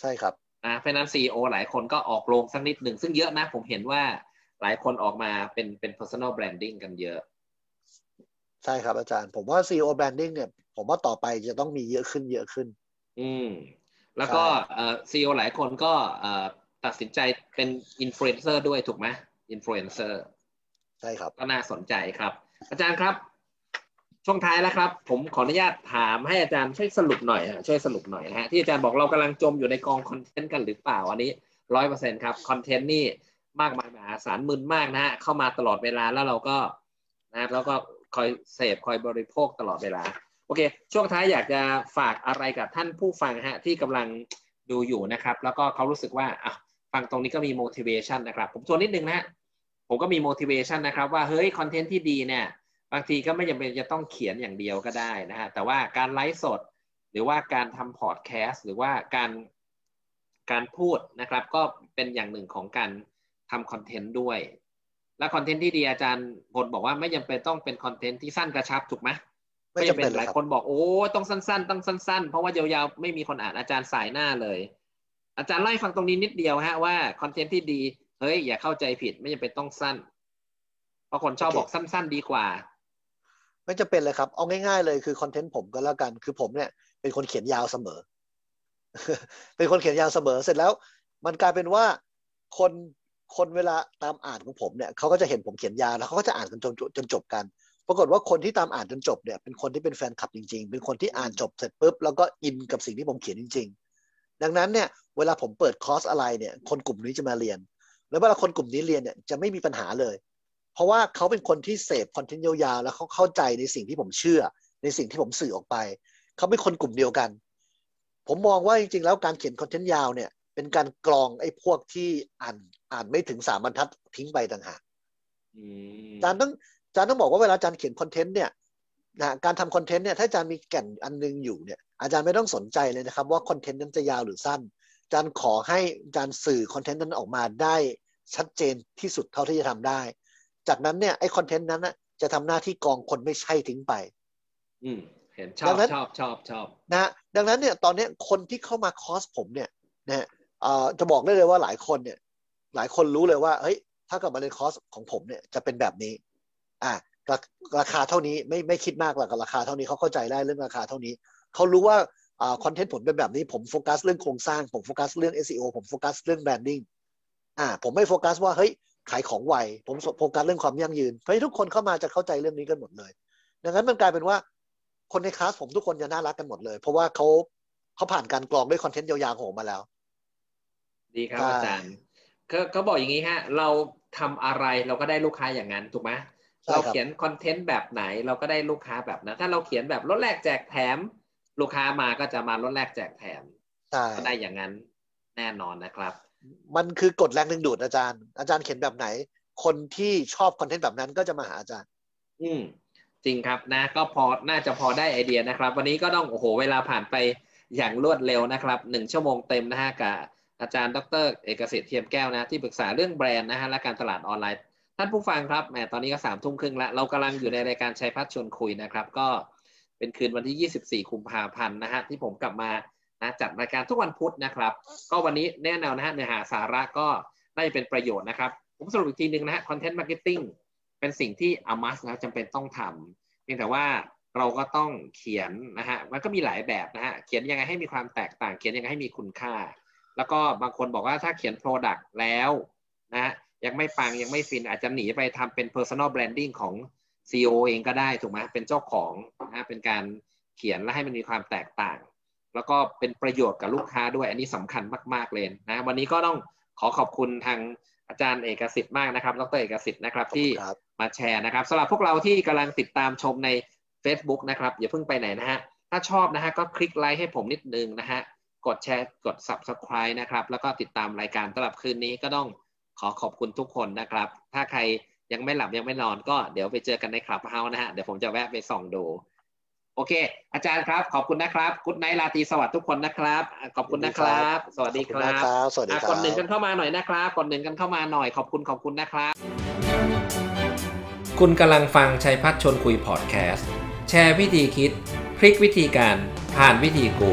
ใช่ครับนะเพราะฉะนั้น CEO หลายคนก็ออกโรงสักนิดหนึ่งซึ่งเยอะนะผมเห็นว่าห ลายคนออกมาเป็นเป็น personal branding กันเยอะ ใช่ครับอาจารย์ ผมว่า CEO branding เนี่ย ผมว่าต่อไปจะต้องมีเยอะขึ้นเยอะขึ้น อืม แล้วก็ใช่เอ่อ CEO หลายคนก็เอ่อตัดสินใจเป็น influencer ด้วยถูกไหม influencer ใช่ครับก็น่าสนใจครับ อาจารย์ครับ ช่วงท้ายแล้วครับ ผมขออนุญาตถามให้อาจารย์ช่วยสรุปหน่อยฮะช่วยสรุปหน่อยนะฮะที่อาจารย์บอกเรากำลังจมอยู่ในกองคอนเทนต์กันหรือเปล่าอันนี้ร้อยเปอร์เซ็นครับคอนเทนต์นี่ มากมายมหาศาลมึนมากนะฮะเข้ามาตลอดเวลาแล้วเราก็นะแล้วก็คอยเสพคอยบริโภคตลอดเวลาโอเค ช่วงท้ายอยากจะฝากอะไรกับท่านผู้ฟังฮะที่กำลังดูอยู่นะครับ แล้วก็เขารู้สึกว่าอะฟังตรงนี้ก็มี motivation นะครับ ผมทวนนิดนึงนะผมก็มี motivation นะครับว่าเฮ้ยคอนเทนต์ที่ดีเนี่ยบางทีก็ไม่จำเป็นจะต้องเขียนอย่างเดียวก็ได้นะฮะแต่ว่าการไลฟ์สด หรือว่าการทำพอดแคสต์หรือว่าการการพูดนะครับ ก็เป็นอย่างหนึ่งของการ ทำคอนเทนต์ด้วย และคอนเทนต์ที่ดีอาจารย์พลบอกว่าไม่จำเป็นต้องเป็นคอนเทนต์ที่สั้นกระชับถูกไหมไม่จำเป็นหเลลายยครับคนบอกโอ้ต้องสั้น ๆ ต้องสั้น ๆ เพราะว่ายาวๆไม่มีคนอ่านอาจารย์สายหน้าเลย อาจารย์ไล่าให้ฟังตรงนี้นิดเดียวฮะว่าคอนเทนต์ที่ดีเฮ้ยอย่าเข้าใจผิดไม่จำเป็นต้องสั้นเพราะคนชอบบอกสั้น ๆ ดีกว่า ไม่จะเป็นเลยครับเอาง่าย ๆ เลยคือคอนเทนต์ผมก็แล้วกัน คือผมเนี่ยเป็นคนเขียนยาวเสมอ เป็นคนเขียนยาวเสมอเสร็จแล้ว มันกลายเป็นว่าคน คนเวลาตามอ่านของผมเนี่ยเขาก็จะเห็นผมเขียนยาวแล้วเขาก็จะอ่านกันจนจนจนจบกัน ปรากฏว่าคนที่ตามอ่านจนจบเนี่ยเป็นคนที่เป็นแฟนคลับจริง ๆ เป็นคนที่อ่านจบเสร็จปุ๊บแล้วก็อินกับสิ่งที่ผมเขียนจริง ๆ ดังนั้นเนี่ยเวลาผมเปิดคอร์สอะไรเนี่ยคนกลุ่มนี้จะมาเรียน แล้วเวลาคนกลุ่มนี้เรียนเนี่ยจะไม่มีปัญหาเลย เพราะว่าเขาเป็นคนที่เสพคอนเทนต์ยาวๆแล้วเขาเข้าใจในสิ่งที่ผมเชื่อ ในสิ่งที่ผมสื่อออกไป เขาเป็นคนกลุ่มเดียวกัน ผมมองว่าจริงๆแล้วการเขียนคอนเทนต์ยาวเนี่ย เป็นการกรองไอ้พวกที่อ่านอ่านไม่ถึงสามบรรทัดทิ้งไปต่างหากอืมอาจารย์ต้องอาจารย์ต้องบอกว่าเวลาอาจารย์เขียนคอนเทนต์เนี่ยนะการทำคอนเทนต์เนี่ยถ้าอาจารย์มีแก่นอันนึงอยู่เนี่ยอาจารย์ไม่ต้องสนใจเลยนะครับ ว่าคอนเทนต์นั้นจะยาวหรือสั้นอาจารย์ขอให้อาจารย์สื่อคอนเทนต์นั้นออกมาได้ชัดเจนที่สุดเท่าที่จะทำได้ จากนั้นเนี่ยไอ้คอนเทนต์นั้นนะจะทำหน้าที่กรองคนไม่ใช่ทิ้งไป อืมเห็นชดัอบงนั้นชอบชอบชอบนะฮะดังนั้นเนี่ยตอนเนี้ยคนที่เข้ามาคอร์สผมเนี่ยนะฮะเอ่อ จะบอกได้เลยว่าหลายคนเนี่ย หลายคนรู้เลยว่าเฮ้ยถ้ากลับมาเรียนคอร์สของผมเนี่ยจะเป็นแบบนี้ อ่าราราคาเท่านี้ไม่ไม่คิดมากหรอกกับราคาเท่านี้เขาเข้าใจได้เรื่องราคาเท่านี้เขารู้ว่าอ่าคอนเทนต์ผมเป็นแบบนี้ผมโฟกัสเรื่องโครงสร้างผมโฟกัสเรื่อง SEO ผมโฟกัสเรื่อง branding อ่าผมไม่โฟกัสว่าเฮ้ยขายของไวผมโฟกัสเรื่องความยั่งยืนเพราะทุกคนเข้ามาจะเข้าใจเรื่องนี้กันหมดเลย ดังนั้นมันกลายเป็นว่าคนในคลาสผมทุกคนจะน่ารักกันหมดเลย เพราะว่าเขาเขาผ่านการกรองด้วยคอนเทนต์ยาวๆของผมมาแล้ว ดีครับใช่อาจารย์เขาเขาบอกอย่างนี้ฮะ เราทำอะไรเราก็ได้ลูกค้าอย่างนั้นถูกไหมใช่เราครับเขียนคอนเทนต์แบบไหนเราก็ได้ลูกค้าแบบนั้น ถ้าเราเขียนแบบลดแลกแจกแถม ลูกค้ามาก็จะมาลดแลกแจกแถมใช่ก็ได้อย่างนั้นแน่นอนนะครับ มันคือกฎแรงดึงดูดอาจารย์ อาจารย์เขียนแบบไหน คนที่ชอบคอนเทนต์แบบนั้นก็จะมาหาอาจารย์ อืมจริงครับนะ ก็พอน่าจะพอได้ไอเดียนะครับ วันนี้ก็ต้องโอ้โหเวลาผ่านไปอย่างรวดเร็วนะครับหนึ่งชั่วโมงเต็มนะฮะกับ อาจารย์ดรเอกสิทธิ์เทียมแก้วนะที่ปรึกษาเรื่องแบรนด์นะฮะและการตลาดออนไลน์ ท่านผู้ฟังครับแหมตอนนี้ก็สามทุ่มครึ่งแล้ว เรากำลังอยู่ในรายการชัยพัชร์ชวนคุยนะครับก็เป็นคืนวันที่ 24คุมภาพันธ์นะฮะที่ผมกลับมานะจัดรายการทุกวันพุธนะครับ ก็วันนี้แน่นอนนะฮะเนื้อหาสาระก็น่าจะเป็นประโยชน์นะครับ ผมสรุปอีกทีหนึ่งนะฮะ Content Marketing เป็นสิ่งที่ a must นะจำเป็นต้องทำเพียงแต่ว่าเราก็ต้องเขียนนะฮะมันก็มีหลายแบบนะฮะเขียนยังไงให้มีความแตกต่าง เขียนยังไงให้มีคุณค่า แล้วก็บางคนบอกว่าถ้าเขียน Product แล้วนะฮะยังไม่ปังยังไม่ฟินอาจจะหนีไปทำเป็น Personal Branding ของ CEO เองก็ได้ถูกไหมเป็นเจ้าของนะเป็นการเขียนและให้มันมีความแตกต่าง แล้วก็เป็นประโยชน์กับลูกค้าด้วย อันนี้สำคัญมากๆเลยนะวันนี้ก็ต้องขอขอบคุณทางอาจารย์เอกสิทธิ์มากนะครับ ดรเอกสิทธิ์นะครับที่มาแชร์นะครับสำหรับพวกเราที่กำลังติดตามชมใน Facebook นะครับอย่าเพิ่งไปไหนนะฮะถ้าชอบนะฮะก็คลิกไลค์ให้ผมนิดนึงนะฮะ กดแชร์กด Subscribe นะครับ แล้วก็ติดตามรายการสำหรับคืนนี้ก็ต้องขอขอบคุณทุกคนนะครับ ถ้าใครยังไม่หลับยังไม่นอนก็เดี๋ยวไปเจอกันใน Clubhouse นะฮะ เดี๋ยวผมจะแวะไปส่องดู โอเค อาจารย์ครับ ขอบคุณนะครับ good night ราตรีสวัสดิ์ทุกคนนะครับ ขอบคุณนะครับ สวัสดีครับสวัสดีครับกดหนึ่งกันเข้ามาหน่อยนะครับกดหนึ่งกันเข้ามาหน่อย ขอบคุณขอบคุณนะครับ คุณกำลังฟังชัยพัฒชนคุยพอดแคสต์ แชร์วิธีคิด พลิกวิธีการ ผ่านวิธีกู